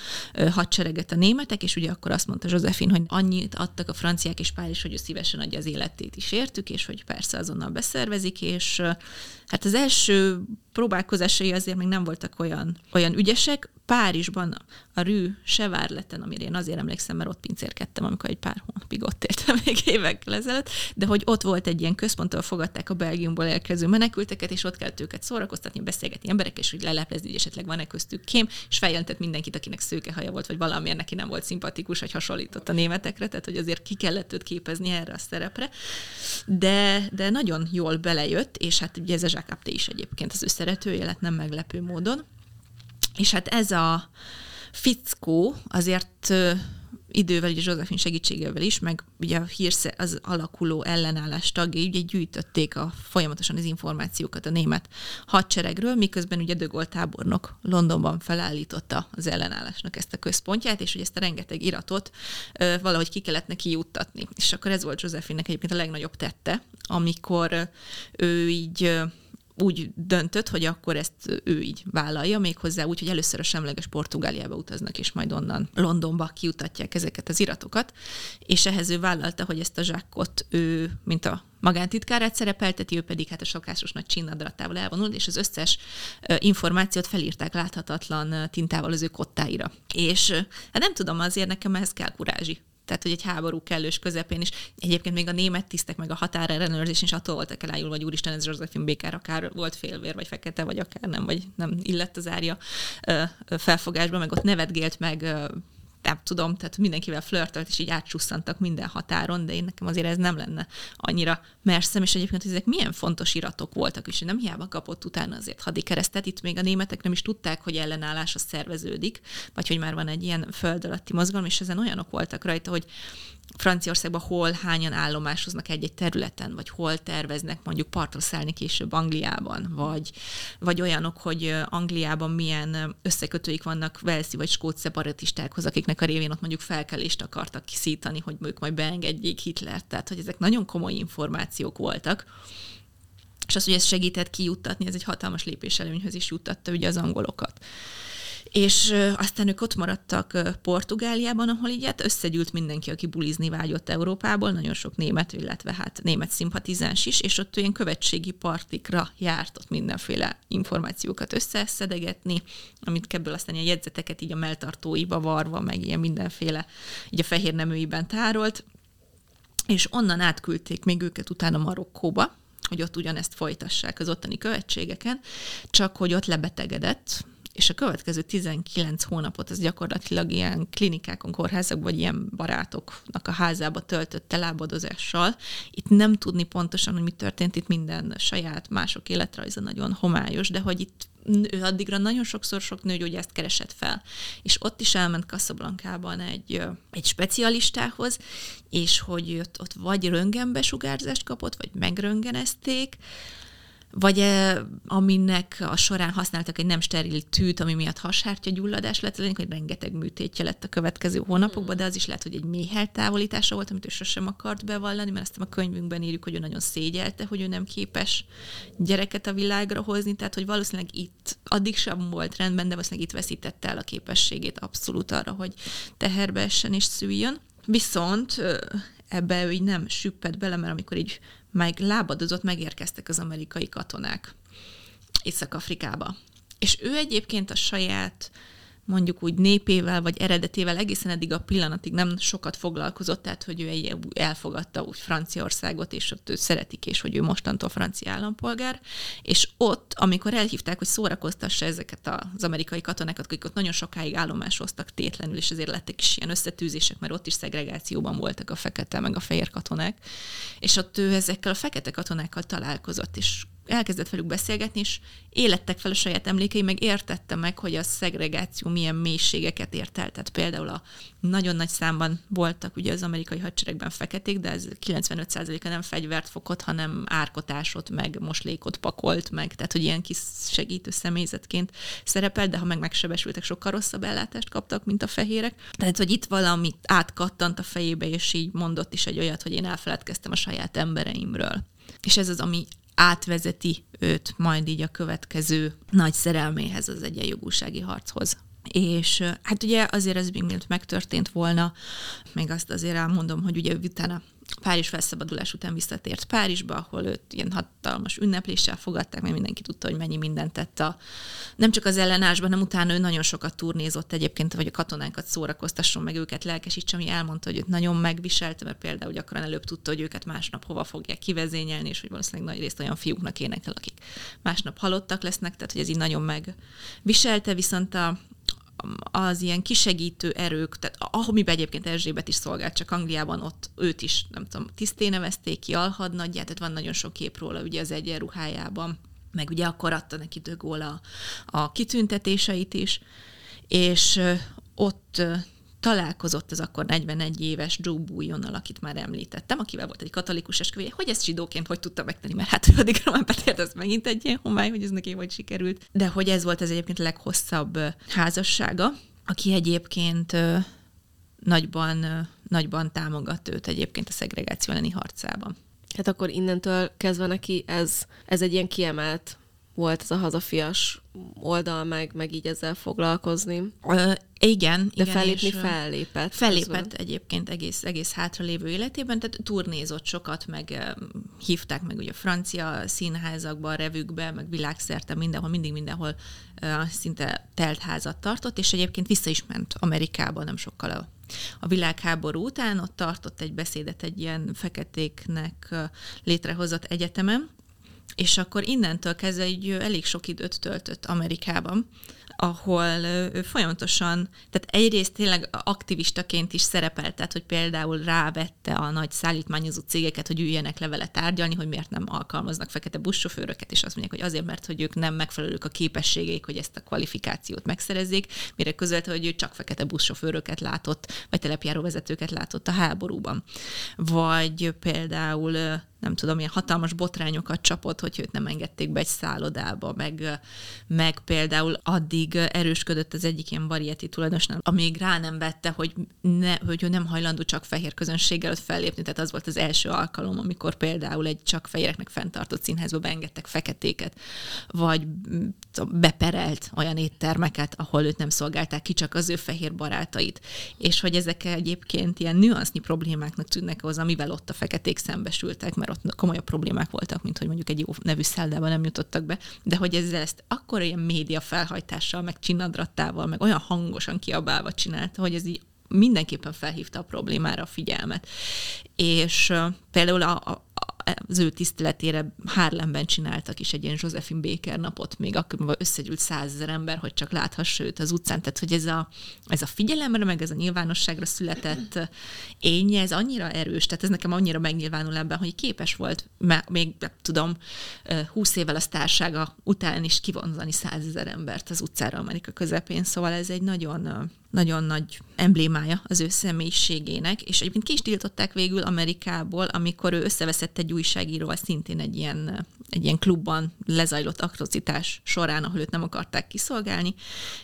hadsereget a németek, és ugye akkor azt mondta Josephine, hogy annyit adtak a franciák és Párizs, hogy ő szívesen adja az életét is értük, és hogy persze azonnal beszervezik, és hát az első próbálkozásai azért még nem voltak olyan, olyan ügyesek. Párizsban a Rű Sevárleten, amire én azért emlékszem, mert ott pincérkedtem, amikor egy pár hónapig ott éltem (laughs) még évekkel ezelőtt, de hogy ott volt egy ilyen központ, ahol fogadták a Belgiumból érkező menekülteket, és ott kellett őket szórakoztatni, beszélgetni emberek, és úgy leleplezni, hogy esetleg van-e köztük kém, és feljelentett mindenkit, akinek szőkehaja volt, vagy valamilyen neki nem volt szimpatikus, hogy hasonlított a németekre, tehát hogy azért ki kellett őt képezni erre a szerepre. De, de nagyon jól belejött, és hát ugye ez Jacques is egyébként az ő szeretője lett nem meglepő módon. És hát ez a fickó azért idővel, ugye Josephine segítségével is, meg ugye a hírsze, az alakuló ellenállás tagjai ugye gyűjtötték a, folyamatosan az információkat a német hadseregről, miközben ugye Dögol tábornok Londonban felállította az ellenállásnak ezt a központját, és hogy ezt a rengeteg iratot ö, valahogy ki kellett neki juttatni. És akkor ez volt Josephine-nek egyébként a legnagyobb tette, amikor ő így úgy döntött, hogy akkor ezt ő így vállalja, méghozzá úgy, hogy először a semleges Portugáliába utaznak, és majd onnan Londonba kiutatják ezeket az iratokat, és ehhez ő vállalta, hogy ezt a zsákot ő, mint a magántitkárát szerepelteti, ő pedig hát a sokásos nagy csinnadratával elvonult, és az összes információt felírták láthatatlan tintával az ő kottáira. És hát nem tudom, azért nekem ehhez kell kurázsi tehát hogy egy háború kellős közepén is. Egyébként még a német tisztek, meg a határellenőrzés is attól voltak elájul, vagy úristen, ez Josephine Békár akár volt félvér, vagy fekete, vagy akár nem, vagy nem illett az árja felfogásba, meg ott nevetgélt, meg nem tudom, tehát mindenkivel flörtölt, és így átsusszantak minden határon, de én nekem azért ez nem lenne annyira merszem, és egyébként ezek milyen fontos iratok voltak, és nem hiába kapott utána azért hadikeresztet, itt még a németek nem is tudták, hogy ellenállás az szerveződik, vagy hogy már van egy ilyen föld alatti mozgalom, és ezen olyanok voltak rajta, hogy Franciaországban hol hányan állomásoznak egy-egy területen, vagy hol terveznek mondjuk partra szállni később Angliában, vagy, vagy olyanok, hogy Angliában milyen összekötőik vannak Velszi vagy Skót szeparatistákhoz, akik amiknek a révén ott mondjuk felkelést akartak kiszítani, hogy ők majd beengedjék Hitlert. Tehát, hogy ezek nagyon komoly információk voltak. És az, hogy ez segített kijuttatni, ez egy hatalmas lépés előnyhöz is juttatta ugye az angolokat. És aztán ők ott maradtak Portugáliában, ahol így hát összegyűlt mindenki, aki bulizni vágyott Európából, nagyon sok német, illetve hát német szimpatizáns is, és ott olyan követségi partikra járt ott mindenféle információkat összeszedegetni, amit ebből aztán ilyen jegyzeteket így a melltartóiba varva, meg ilyen mindenféle, így a fehér neműiben tárolt, és onnan átküldték még őket utána Marokkóba, hogy ott ugyanezt folytassák az ottani követségeken, csak hogy ott lebetegedett, és a következő 19 hónapot az gyakorlatilag ilyen klinikákon, kórházakban, vagy ilyen barátoknak a házába töltötte lábadozással. Itt nem tudni pontosan, hogy mi történt, itt minden saját mások életrajza nagyon homályos, de hogy itt ő addigra nagyon sokszor sok nőgyógyászt keresett fel. És ott is elment Casablancában egy, egy specialistához, és hogy ott, ott vagy röntgenbesugárzást kapott, vagy megröngenezték, vagy aminek a során használtak egy nem steril tűt, ami miatt hasártya gyulladás lett, hogy rengeteg műtétje lett a következő hónapokban, de az is lehet, hogy egy méheltávolítása volt, amit ő sosem akart bevallani, mert aztán a könyvünkben írjuk, hogy ő nagyon szégyelte, hogy ő nem képes gyereket a világra hozni, tehát hogy valószínűleg itt addig sem volt rendben, de valószínűleg itt veszítette el a képességét abszolút arra, hogy teherbe essen és szüljön. Viszont ebbe ő így nem süpped bele, mert amikor így meg lábadozott, megérkeztek az amerikai katonák Észak-Afrikába. És ő egyébként a saját mondjuk úgy népével, vagy eredetével egészen eddig a pillanatig nem sokat foglalkozott, tehát hogy ő elfogadta úgy Franciaországot, és ott ő szeretik, és hogy ő mostantól francia állampolgár, és ott, amikor elhívták, hogy szórakoztassa ezeket az amerikai katonákat, akik ott nagyon sokáig állomásoztak tétlenül, és ezért lettek is ilyen összetűzések, mert ott is szegregációban voltak a fekete meg a fehér katonák, és ott ő ezekkel a fekete katonákkal találkozott, és elkezdett velük beszélgetni, és élettek fel a saját emlékei, meg értette meg, hogy a szegregáció milyen mélységeket ért el. Tehát például a nagyon nagy számban voltak ugye az amerikai hadseregben feketék, de ez 95%-a nem fegyvert fokott, hanem árkotásot, meg moslékot pakolt meg, tehát hogy ilyen kis segítő személyzetként szerepelt, de ha meg megsebesültek, sokkal rosszabb ellátást kaptak, mint a fehérek. Tehát, hogy itt valami átkattant a fejébe, és így mondott is egy olyat, hogy én elfeledkeztem a saját embereimről. És ez az, ami átvezeti őt majd így a következő nagy szerelméhez, az egyenjogúsági harchoz. És hát ugye azért ez mielőtt megtörtént volna, még azt azért elmondom, hogy ugye utána Párizs felszabadulás után visszatért Párizsba, ahol őt ilyen hatalmas ünnepléssel fogadták, mert mindenki tudta, hogy mennyi mindent tett a, nem csak az ellenállásban, hanem utána ő nagyon sokat turnézott egyébként, hogy a katonákat szórakoztasson, meg őket lelkesítse, ami elmondta, hogy őt nagyon megviselte, mert például gyakran előbb tudta, hogy őket másnap hova fogják kivezényelni, és hogy valószínűleg nagy részt olyan fiúknak énekel, akik másnap halottak lesznek, tehát hogy ez így nagyon megviselte, viszont a, az ilyen kisegítő erők, tehát amiben egyébként Erzsébet is szolgált, csak Angliában ott őt is, nem tudom, tiszté nevezték ki, alhadnagyját, tehát van nagyon sok kép róla ugye az egyenruhájában, meg ugye akkor adta neki De a, a kitüntetéseit is, és ott találkozott az akkor 41 éves Joe Bouillonnal, akit már említettem, akivel volt egy katolikus esküvője, hogy ezt zsidóként hogy tudta megtenni, mert hát addig Román Petért ez megint egy ilyen homály, hogy ez neki hogy sikerült. De hogy ez volt az egyébként leghosszabb házassága, aki egyébként nagyban, nagyban támogat őt egyébként a szegregáció elleni harcában. Hát akkor innentől kezdve neki ez, ez egy ilyen kiemelt volt ez a hazafias oldal, meg, meg így ezzel foglalkozni. Ö, igen. De igen, fellépni fellépett. Fellépett közben. egyébként egész, egész hátralévő életében, tehát turnézott sokat, meg hívták meg ugye a francia színházakba, revükbe, meg világszerte mindenhol, mindig mindenhol szinte telt házat tartott, és egyébként vissza is ment Amerikába nem sokkal a a világháború után, ott tartott egy beszédet egy ilyen feketéknek létrehozott egyetemen, és akkor innentől kezdve egy elég sok időt töltött Amerikában, ahol ő folyamatosan, tehát egyrészt tényleg aktivistaként is szerepelt, tehát hogy például rávette a nagy szállítmányozó cégeket, hogy üljenek levele tárgyalni, hogy miért nem alkalmaznak fekete buszsofőröket, és azt mondják, hogy azért, mert hogy ők nem megfelelők a képességeik, hogy ezt a kvalifikációt megszerezzék, mire közölte, hogy ő csak fekete buszsofőröket látott, vagy telepjáróvezetőket látott a háborúban. Vagy például nem tudom, ilyen hatalmas botrányokat csapott, hogy őt nem engedték be egy szállodába, meg, meg például addig erősködött az egyik ilyen varieti tulajdonosnál, amíg rá nem vette, hogy, ne, hogy ő nem hajlandó csak fehér közönséggel ott fellépni, tehát az volt az első alkalom, amikor például egy csak fehéreknek fenntartott színházba beengedtek feketéket, vagy beperelt olyan éttermeket, ahol őt nem szolgálták ki, csak az ő fehér barátait. És hogy ezek egyébként ilyen nüansznyi problémáknak tűnnek az, amivel ott a feketék szembesültek, mert ott komolyabb problémák voltak, mint hogy mondjuk egy jó nevű szálldába nem jutottak be, de hogy ezzel ezt akkor ilyen média felhajtással, meg csinadrattával, meg olyan hangosan kiabálva csinálta, hogy ez így mindenképpen felhívta a problémára a figyelmet. És például a, a, az ő tiszteletére Harlemben csináltak is egy ilyen Josephine Baker napot, még akkor összegyűlt százezer ember, hogy csak láthassa őt az utcán. Tehát, hogy ez a, ez a figyelemre, meg ez a nyilvánosságra született énje, ez annyira erős, tehát ez nekem annyira megnyilvánul ebben, hogy képes volt, mert még nem tudom, húsz évvel a sztársága után is kivonzani százezer embert az utcára Amerika közepén, szóval ez egy nagyon nagyon nagy emblémája az ő személyiségének, és egyébként ki is tiltották végül Amerikából, amikor ő összeveszett egy újságíróval szintén egy ilyen, egy ilyen klubban lezajlott atrocitás során, ahol őt nem akarták kiszolgálni,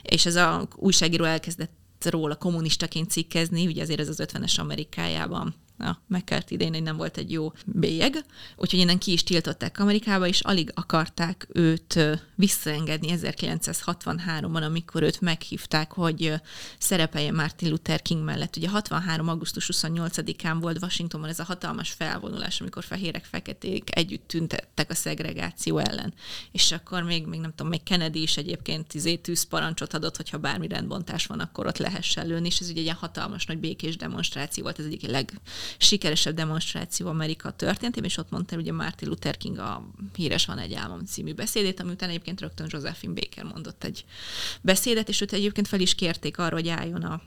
és ez a újságíró elkezdett róla kommunistaként cikkezni, ugye azért ez az 50-es Amerikájában a McCarthy idején nem volt egy jó bélyeg, úgyhogy innen ki is tiltották Amerikába, és alig akarták őt visszaengedni 1963-ban, amikor őt meghívták, hogy szerepeljen Martin Luther King mellett. Ugye 63. augusztus 28-án volt Washingtonban ez a hatalmas felvonulás, amikor fehérek, feketék együtt tüntettek a szegregáció ellen. És akkor még, még nem tudom, még Kennedy is egyébként izé tűzparancsot adott, hogyha bármi rendbontás van, akkor ott lehessen lőni, és ez ugye egy hatalmas nagy békés demonstráció volt, ez egyik leg sikeresebb demonstráció Amerika történetében, és ott mondta ugye Martin Luther King a Híres van egy álmom című beszédét, ami után egyébként rögtön Josephine Baker mondott egy beszédet, és őt egyébként fel is kérték arra, hogy álljon a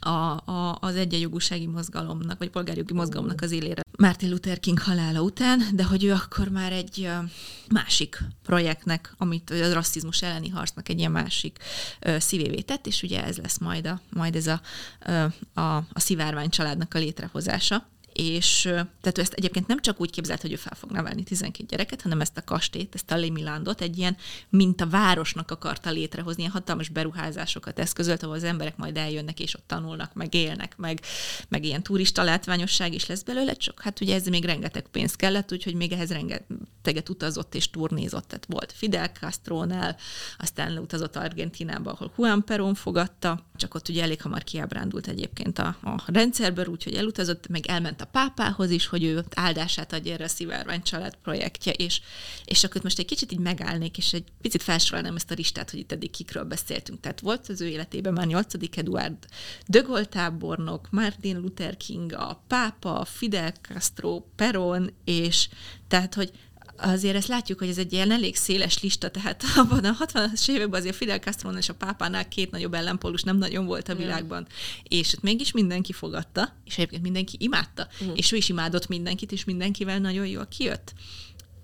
a, a, az egyenjogúsági mozgalomnak, vagy polgárjogi mozgalomnak az élére. Martin Luther King halála után, de hogy ő akkor már egy másik projektnek, amit a rasszizmus elleni harcnak egy ilyen másik szívévé tett, és ugye ez lesz majd, a, majd ez a, a, a szivárvány családnak a létrehozása és tehát ő ezt egyébként nem csak úgy képzelt, hogy ő fel fog nevelni 12 gyereket, hanem ezt a kastélyt, ezt a Lémilandot egy ilyen, mint a városnak akarta létrehozni, ilyen hatalmas beruházásokat eszközölt, ahol az emberek majd eljönnek, és ott tanulnak, meg élnek, meg, meg ilyen turista látványosság is lesz belőle, csak hát ugye ez még rengeteg pénz kellett, úgyhogy még ehhez rengeteget utazott és turnézott, tehát volt Fidel Castro-nál, aztán utazott Argentinába, ahol Juan Perón fogadta, csak ott ugye elég hamar kiábrándult egyébként a, a rendszerből, úgyhogy elutazott, meg elment a pápához is, hogy ő áldását adja erre a szivárvány család projektje, és, és akkor most egy kicsit így megállnék, és egy picit felsorolnám ezt a listát, hogy itt eddig kikről beszéltünk. Tehát volt az ő életében már 8. Eduard de Gaulle tábornok, Martin Luther King, a pápa, Fidel Castro, Peron, és tehát, hogy azért ezt látjuk, hogy ez egy ilyen elég széles lista, tehát (laughs) abban a 60-as években azért Fidel castro és a pápánál két nagyobb ellenpólus nem nagyon volt a világban, és ott mégis mindenki fogadta, és egyébként mindenki imádta, mm. és ő is imádott mindenkit, és mindenkivel nagyon jól kijött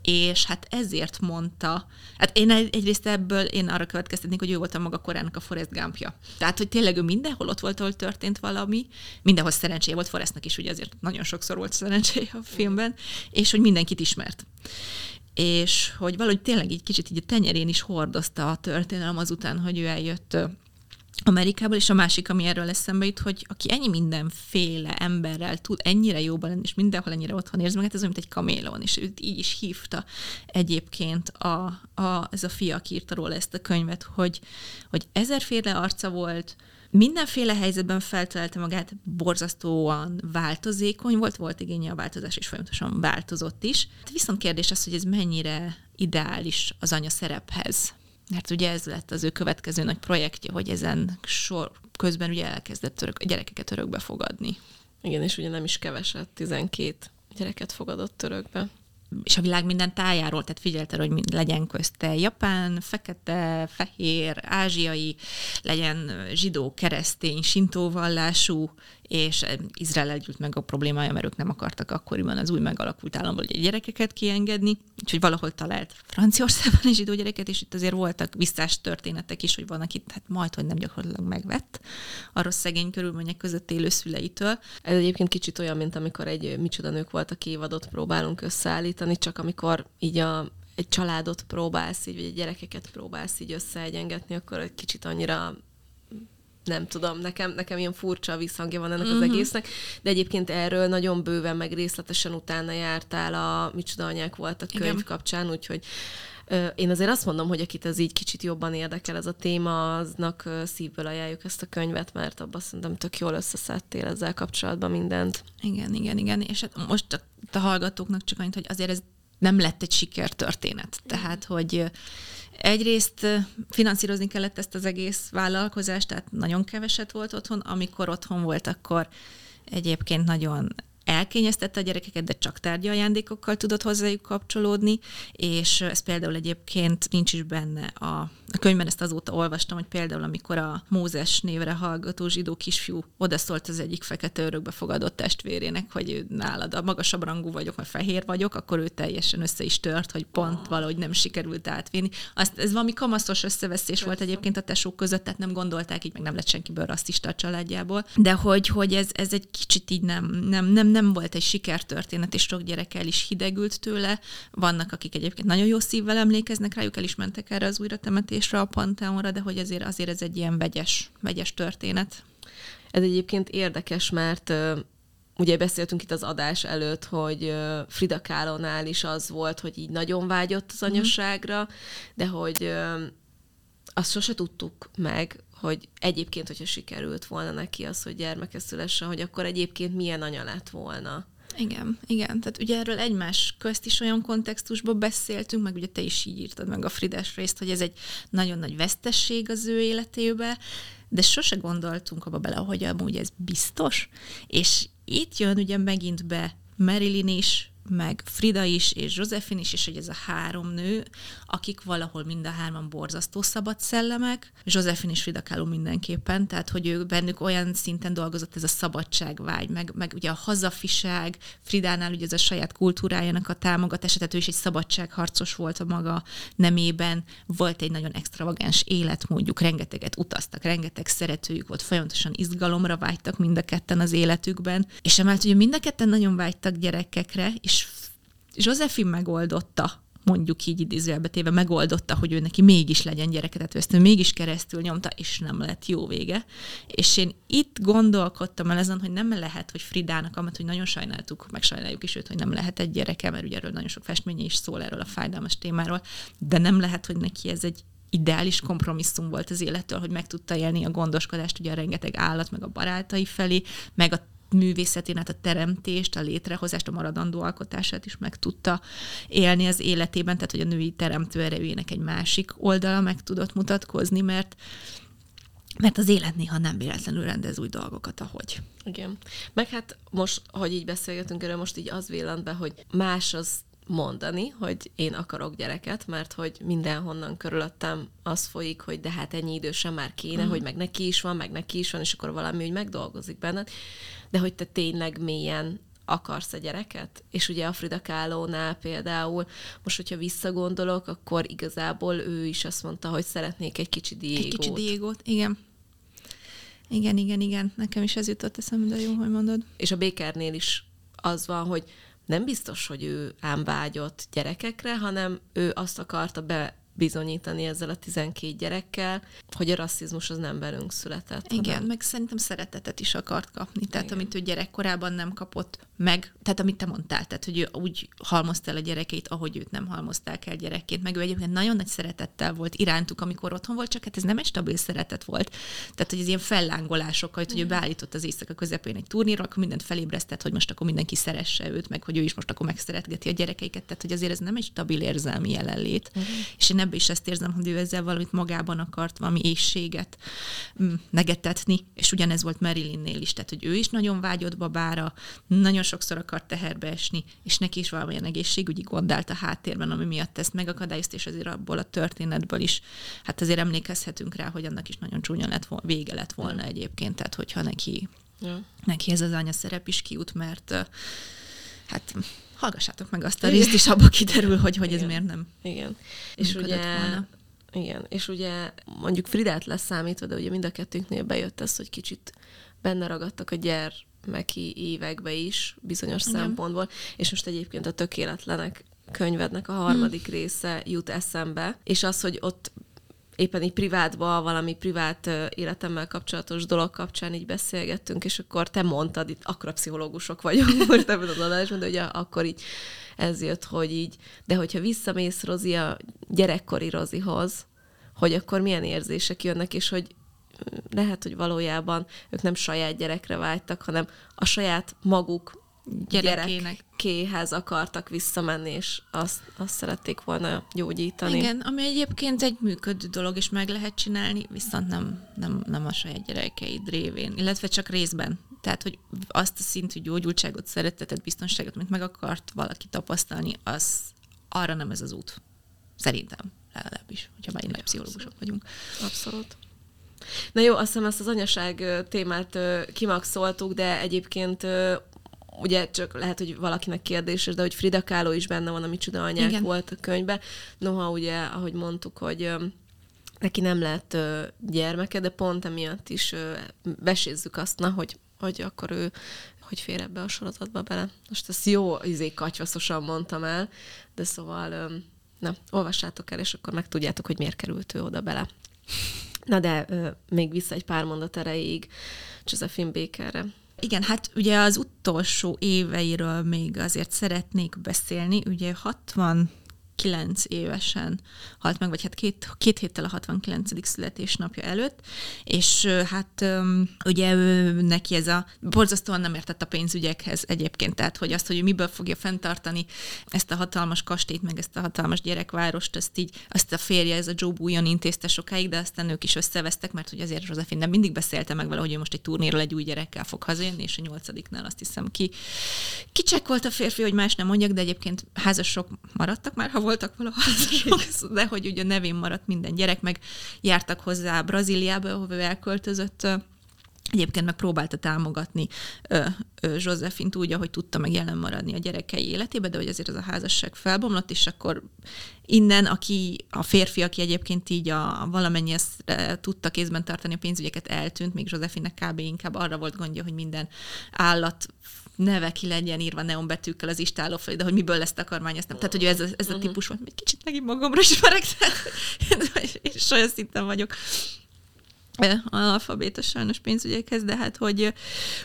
és hát ezért mondta, hát én egyrészt ebből én arra következtetnék, hogy ő volt a maga korának a Forrest Gumpja. Tehát, hogy tényleg ő mindenhol ott volt, ahol történt valami, mindenhol szerencséje volt, Forrestnak is ugye azért nagyon sokszor volt szerencséje a filmben, és hogy mindenkit ismert. És hogy valahogy tényleg így kicsit így a tenyerén is hordozta a történelem azután, hogy ő eljött Amerikából, és a másik, ami erről eszembe jut, hogy aki ennyi mindenféle emberrel tud ennyire jóban lenni, és mindenhol ennyire otthon érzi magát, ez olyan, mint egy kamélon, és őt így is hívta egyébként a, a, ez a fia, aki írta róla ezt a könyvet, hogy, hogy ezerféle arca volt, mindenféle helyzetben feltalálta magát, borzasztóan változékony volt, volt igénye a változás, és folyamatosan változott is. Viszont kérdés az, hogy ez mennyire ideális az anya szerephez. Mert ugye ez lett az ő következő nagy projektje, hogy ezen sor közben ugye elkezdett török, gyerekeket örökbe fogadni. Igen, és ugye nem is keveset, 12 gyereket fogadott törökbe és a világ minden tájáról, tehát figyelte, hogy legyen közte japán, fekete, fehér, ázsiai, legyen zsidó, keresztény, sintóvallású, és Izrael együtt meg a problémája, mert ők nem akartak akkoriban az új megalakult államból ugye gyerekeket kiengedni, úgyhogy valahol talált Franciaországban is zsidó gyereket, és itt azért voltak visszás történetek is, hogy van, akit hát majd, hogy nem gyakorlatilag megvett a rossz szegény körülmények között élő szüleitől. Ez egyébként kicsit olyan, mint amikor egy Micsoda nők volt a évadot próbálunk összeállítani, csak amikor így a egy családot próbálsz így, vagy egy gyerekeket próbálsz így összeegyengetni, akkor egy kicsit annyira nem tudom, nekem, nekem ilyen furcsa visszhangja van ennek uh-huh. az mhm. egésznek, de egyébként erről nagyon bőven, meg részletesen utána jártál a Micsoda anyák volt a könyv Igen. kapcsán, úgyhogy én azért azt mondom, hogy akit ez így kicsit jobban érdekel ez a téma, aznak szívből ajánljuk ezt a könyvet, mert abban szerintem tök jól összeszedtél ezzel kapcsolatban mindent. Igen, igen, igen, és hát most a, a hallgatóknak csak annyit, hogy azért ez nem lett egy sikertörténet. Tehát, hogy egyrészt finanszírozni kellett ezt az egész vállalkozást, tehát nagyon keveset volt otthon. Amikor otthon volt, akkor egyébként nagyon elkényeztette a gyerekeket, de csak tárgyi ajándékokkal tudott hozzájuk kapcsolódni, és ez például egyébként nincs is benne a a könyvben ezt azóta olvastam, hogy például amikor a Mózes névre hallgató zsidó kisfiú odaszólt az egyik fekete örökbe fogadott testvérének, hogy nálad a magasabb rangú vagyok, mert fehér vagyok, akkor ő teljesen össze is tört, hogy pont valahogy nem sikerült átvinni. Azt, ez valami kamaszos összeveszés volt egyébként a tesók között, tehát nem gondolták, így meg nem lett senkiből rasszista a családjából. De hogy, hogy ez, ez egy kicsit így nem, nem, nem, nem volt egy sikertörténet, és sok gyerek el is hidegült tőle. Vannak, akik egyébként nagyon jó szívvel emlékeznek rájuk, el is mentek erre az újratemetésre, a Panteonra, de hogy azért, azért ez egy ilyen vegyes, vegyes történet. Ez egyébként érdekes, mert ugye beszéltünk itt az adás előtt, hogy Frida Kahlo-nál is az volt, hogy így nagyon vágyott az mhm. anyasságra, mm. de hogy azt sose tudtuk meg, hogy egyébként, hogyha sikerült volna neki az, hogy gyermeke szülessen, hogy akkor egyébként milyen anya lett volna. Igen, igen. Tehát ugye erről egymás közt is olyan kontextusban beszéltünk, meg ugye te is így írtad meg a Frides részt, hogy ez egy nagyon nagy vesztesség az ő életébe, de sose gondoltunk abba bele, hogy amúgy ez biztos. És itt jön ugye megint be Marilyn is, meg Frida is, és Josephine is, és hogy ez a három nő, akik valahol mind a hárman borzasztó szabad szellemek, Josephine és Frida Kahlo mindenképpen, tehát hogy ő bennük olyan szinten dolgozott ez a szabadságvágy, meg, meg ugye a hazafiság, Fridánál ugye ez a saját kultúrájának a támogatása, tehát ő is egy szabadságharcos volt a maga nemében, volt egy nagyon extravagáns élet, mondjuk rengeteget utaztak, rengeteg szeretőjük volt, folyamatosan izgalomra vágytak mind a ketten az életükben, és emellett ugye mind a ketten nagyon vágytak gyerekekre, és és Josephine megoldotta mondjuk így idézőjelbe téve megoldotta, hogy ő neki mégis legyen gyereke, tehát ő ezt ő mégis keresztül nyomta, és nem lett jó vége. És én itt gondolkodtam el ezen, hogy nem lehet, hogy Fridának, amit hogy nagyon sajnáltuk, meg sajnáljuk is őt, hogy nem lehet egy gyereke, mert ugye erről nagyon sok festménye is szól erről a fájdalmas témáról, de nem lehet, hogy neki ez egy ideális kompromisszum volt az élettől, hogy meg tudta élni a gondoskodást ugye a rengeteg állat, meg a barátai felé, meg a művészetén, hát a teremtést, a létrehozást, a maradandó alkotását is meg tudta élni az életében, tehát hogy a női teremtő erejének egy másik oldala meg tudott mutatkozni, mert mert az élet néha nem véletlenül rendez új dolgokat, ahogy. Igen. Meg hát most, hogy így beszélgetünk erről, most így az villant be, hogy más az mondani, hogy én akarok gyereket, mert hogy mindenhonnan körülöttem az folyik, hogy de hát ennyi idősen már kéne, uh-huh. hogy meg neki is van, meg neki is van, és akkor valami úgy megdolgozik benned, de hogy te tényleg mélyen akarsz a gyereket? És ugye a Frida Kahlo-nál például, most hogyha visszagondolok, akkor igazából ő is azt mondta, hogy szeretnék egy kicsi diégót. Egy kicsi diégót, igen. Igen, igen, igen. Nekem is ez jutott eszembe, de jó, hogy mondod. És a Békernél is az van, hogy nem biztos, hogy ő ám vágyott gyerekekre, hanem ő azt akarta be bizonyítani ezzel a 12 gyerekkel, hogy a rasszizmus az nem velünk született. Igen, hanem... meg szerintem szeretetet is akart kapni. Tehát Igen. amit ő gyerekkorában nem kapott meg, tehát amit te mondtál, tehát hogy ő úgy halmozta el a gyerekeit, ahogy őt nem halmozták el gyerekként. Meg ő egyébként nagyon nagy szeretettel volt irántuk, amikor otthon volt, csak hát ez nem egy stabil szeretet volt. Tehát, hogy ez ilyen fellángolásokkal, hogy ő beállított az éjszaka közepén egy turníra, akkor mindent felébresztett, hogy most akkor mindenki szeresse őt, meg hogy ő is most akkor megszeretgeti a gyerekeiket. Tehát, hogy azért ez nem egy stabil érzelmi jelenlét. Uh-huh. És én ebben is ezt érzem, hogy ő ezzel valamit magában akart, valami éjséget mm, megetetni, és ugyanez volt Marilynnél is, tehát hogy ő is nagyon vágyott babára, nagyon sokszor akart teherbe esni, és neki is valamilyen egészségügyi gond állt a háttérben, ami miatt ezt megakadályozta, és azért abból a történetből is, hát azért emlékezhetünk rá, hogy annak is nagyon csúnya lett volna, vége lett volna egyébként, tehát hogyha neki Ja. Neki ez az anya szerep is kijut, mert hát hallgassátok meg azt a részt, és abba kiderül, hogy, hogy ez miért nem Igen. És ugye, volna. igen, és ugye mondjuk Fridát leszámítva, de ugye mind a kettőnknél bejött ez, hogy kicsit benne ragadtak a gyermeki évekbe is bizonyos Igen. szempontból, és most egyébként a Tökéletlenek könyvednek a harmadik Hm. része jut eszembe, és az, hogy ott éppen így privátba, valami privát életemmel kapcsolatos dolog kapcsán így beszélgettünk, és akkor te mondtad, itt akkora pszichológusok vagyunk (laughs) most ebben az adásban, de ugye akkor így ez jött, hogy így, de hogyha visszamész Rozi a gyerekkori Rozihoz, hogy akkor milyen érzések jönnek, és hogy lehet, hogy valójában ők nem saját gyerekre vágytak, hanem a saját maguk Gyerekének. gyerekéhez akartak visszamenni, és azt, azt szerették volna gyógyítani. Igen, ami egyébként egy működő dolog, és meg lehet csinálni, viszont nem, nem, nem a saját gyerekeid révén, illetve csak részben. Tehát, hogy azt a szintű gyógyultságot, szeretetet, biztonságot, amit meg akart valaki tapasztalni, az arra nem ez az út. Szerintem legalábbis, hogyha már nagy pszichológusok vagyunk. Abszolút. Na jó, azt hiszem ezt az anyaság témát kimaxoltuk, de egyébként ugye csak lehet, hogy valakinek kérdéses, de hogy Frida Kahlo is benne van, a Micsoda anyák Igen. Volt a könyvbe. Noha ugye, ahogy mondtuk, hogy neki nem lett gyermeke, de pont emiatt is ö, vesézzük azt, na, hogy, hogy akkor ő hogy fér ebbe a sorozatba bele. Most ezt jó izé katyvaszosan mondtam el, de szóval na, olvassátok el, és akkor megtudjátok, hogy miért került ő oda bele. Na de még vissza egy pár mondat erejéig Josephine Bakerre. Igen, hát ugye az utolsó éveiről még azért szeretnék beszélni. Ugye 69 évesen halt meg, vagy hát két, két héttel a 69. születésnapja előtt, és hát ugye ő, neki ez a borzasztóan nem értett a pénzügyekhez egyébként, tehát hogy azt, hogy ő miből fogja fenntartani ezt a hatalmas kastélyt, meg ezt a hatalmas gyerekvárost, azt így, azt a férje, ez a Joe Bouillon intézte sokáig, de aztán ők is összevesztek, mert hogy azért Josephine nem mindig beszélte meg vele, hogy ő most egy turnéról egy új gyerekkel fog hazajönni, és a nyolcadiknál azt hiszem ki kicsekkolt a férfi, hogy más nem mondjak, de egyébként házasok maradtak már, ha voltak valaha (laughs) de hogy ugye nevén maradt minden gyerek, meg jártak hozzá Brazíliába, ahova ő elköltözött, Egyébként meg próbálta támogatni ö, úgy, ahogy tudta meg jelen maradni a gyerekei életébe, de hogy azért az a házasság felbomlott, és akkor innen, aki a férfi, aki egyébként így a, valamennyi ezt tudta kézben tartani a pénzügyeket, eltűnt, még Josephine-nek kb. inkább arra volt gondja, hogy minden állat neve ki legyen írva neonbetűkkel az istáló felé, de hogy miből lesz takarmány, azt nem. Tehát, hogy ez a, ez a típus volt, egy kicsit megint magamra ismerek, tehát és olyan szinten vagyok analfabéta sajnos pénzügyekhez, de hát, hogy,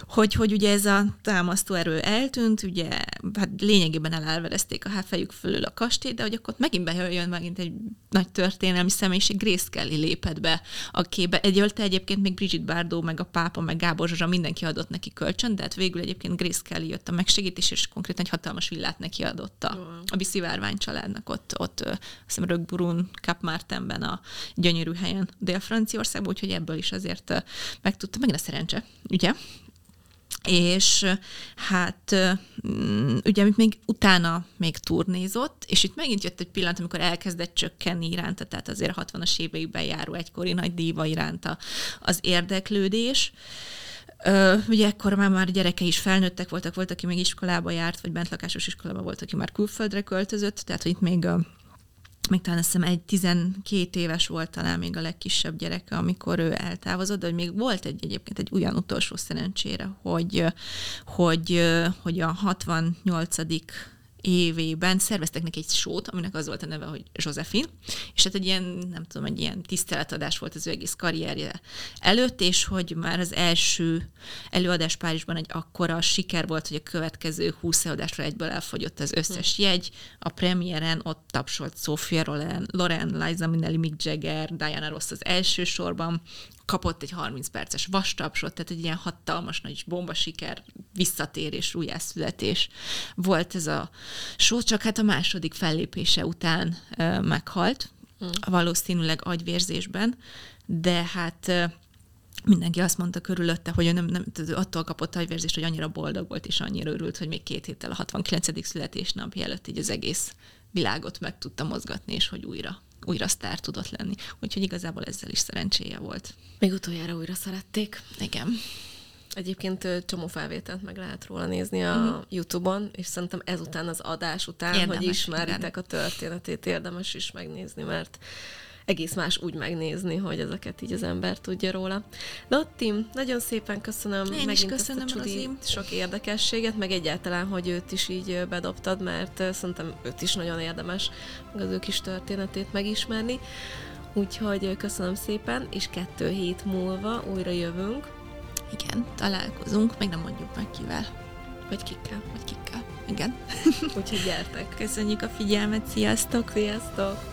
hogy, hogy ugye ez a támasztó erő eltűnt, ugye hát lényegében elelvedezték a háfejük fölül a kastélyt, de hogy akkor megint bejön megint egy nagy történelmi személyiség, Grace Kelly lépett be a képbe. Egyölte egyébként még Brigitte Bardot, meg a pápa, meg Gábor Zsuzsa, mindenki adott neki kölcsön, de hát végül egyébként Grace Kelly jött a megsegítés, és konkrétan egy hatalmas villát neki adott a, a Biszivárvány családnak ott, ott azt hiszem Rögburun, Cap Martinben a gyönyörű helyen Dél-Franciaországban, úgyhogy ebből is azért ö, megtudta, megint a szerencse, ugye? És hát mm, ugye, amit még utána még turnézott, és itt megint jött egy pillanat, amikor elkezdett csökkenni iránta, tehát azért a 60-as éveiben járó egykori nagy díva iránta az érdeklődés. Ugye ekkor már, már gyerekei is felnőttek voltak, volt, aki még iskolába járt, vagy bentlakásos iskolába volt, aki már külföldre költözött, tehát hogy itt még még talán azt hiszem egy 12 éves volt talán még a legkisebb gyereke, amikor ő eltávozott, de hogy még volt egy egyébként egy olyan utolsó szerencsére, hogy, hogy, hogy a 68 évében szerveztek neki egy sót, aminek az volt a neve, hogy Josephine, és hát egy ilyen, nem tudom, egy ilyen tiszteletadás volt az ő egész karrierje előtt, és hogy már az első előadás Párizsban egy akkora siker volt, hogy a következő 20 előadásra egyből elfogyott az összes jegy, a premiéren ott tapsolt Sophia Loren, Loren, Liza Minnelli, Mick Jagger, Diana Ross az első sorban, kapott egy 30 perces vastapsot, tehát egy ilyen hatalmas nagy bomba siker, visszatérés, újjászületés volt ez a show, csak hát a második fellépése után ö, meghalt, mm. valószínűleg agyvérzésben, de hát ö, mindenki azt mondta körülötte, hogy ő nem, nem attól kapott agyvérzést, hogy annyira boldog volt, és annyira örült, hogy még két héttel a 69. születésnapja előtt így az egész világot meg tudta mozgatni, és hogy újra újra sztár tudott lenni. Úgyhogy igazából ezzel is szerencséje volt. Még utoljára újra szerették. Igen. Egyébként csomó felvételt meg lehet róla nézni a uh-huh. YouTube-on, és szerintem ezután az adás után, Érdemes, hogy ismeritek igen. a történetét, érdemes is megnézni, mert egész más úgy megnézni, hogy ezeket így az ember tudja róla. Lotti, nagyon szépen köszönöm Én is megint köszönöm, ezt a csudi Rozi. sok érdekességet, meg egyáltalán, hogy őt is így bedobtad, mert szerintem őt is nagyon érdemes meg az ő kis történetét megismerni. Úgyhogy köszönöm szépen, és kettő hét múlva újra jövünk, Igen, találkozunk, még nem mondjuk meg kivel, vagy kikkel. vagy kikkel. Igen. Úgyhogy gyertek! Köszönjük a figyelmet, sziasztok! Sziasztok!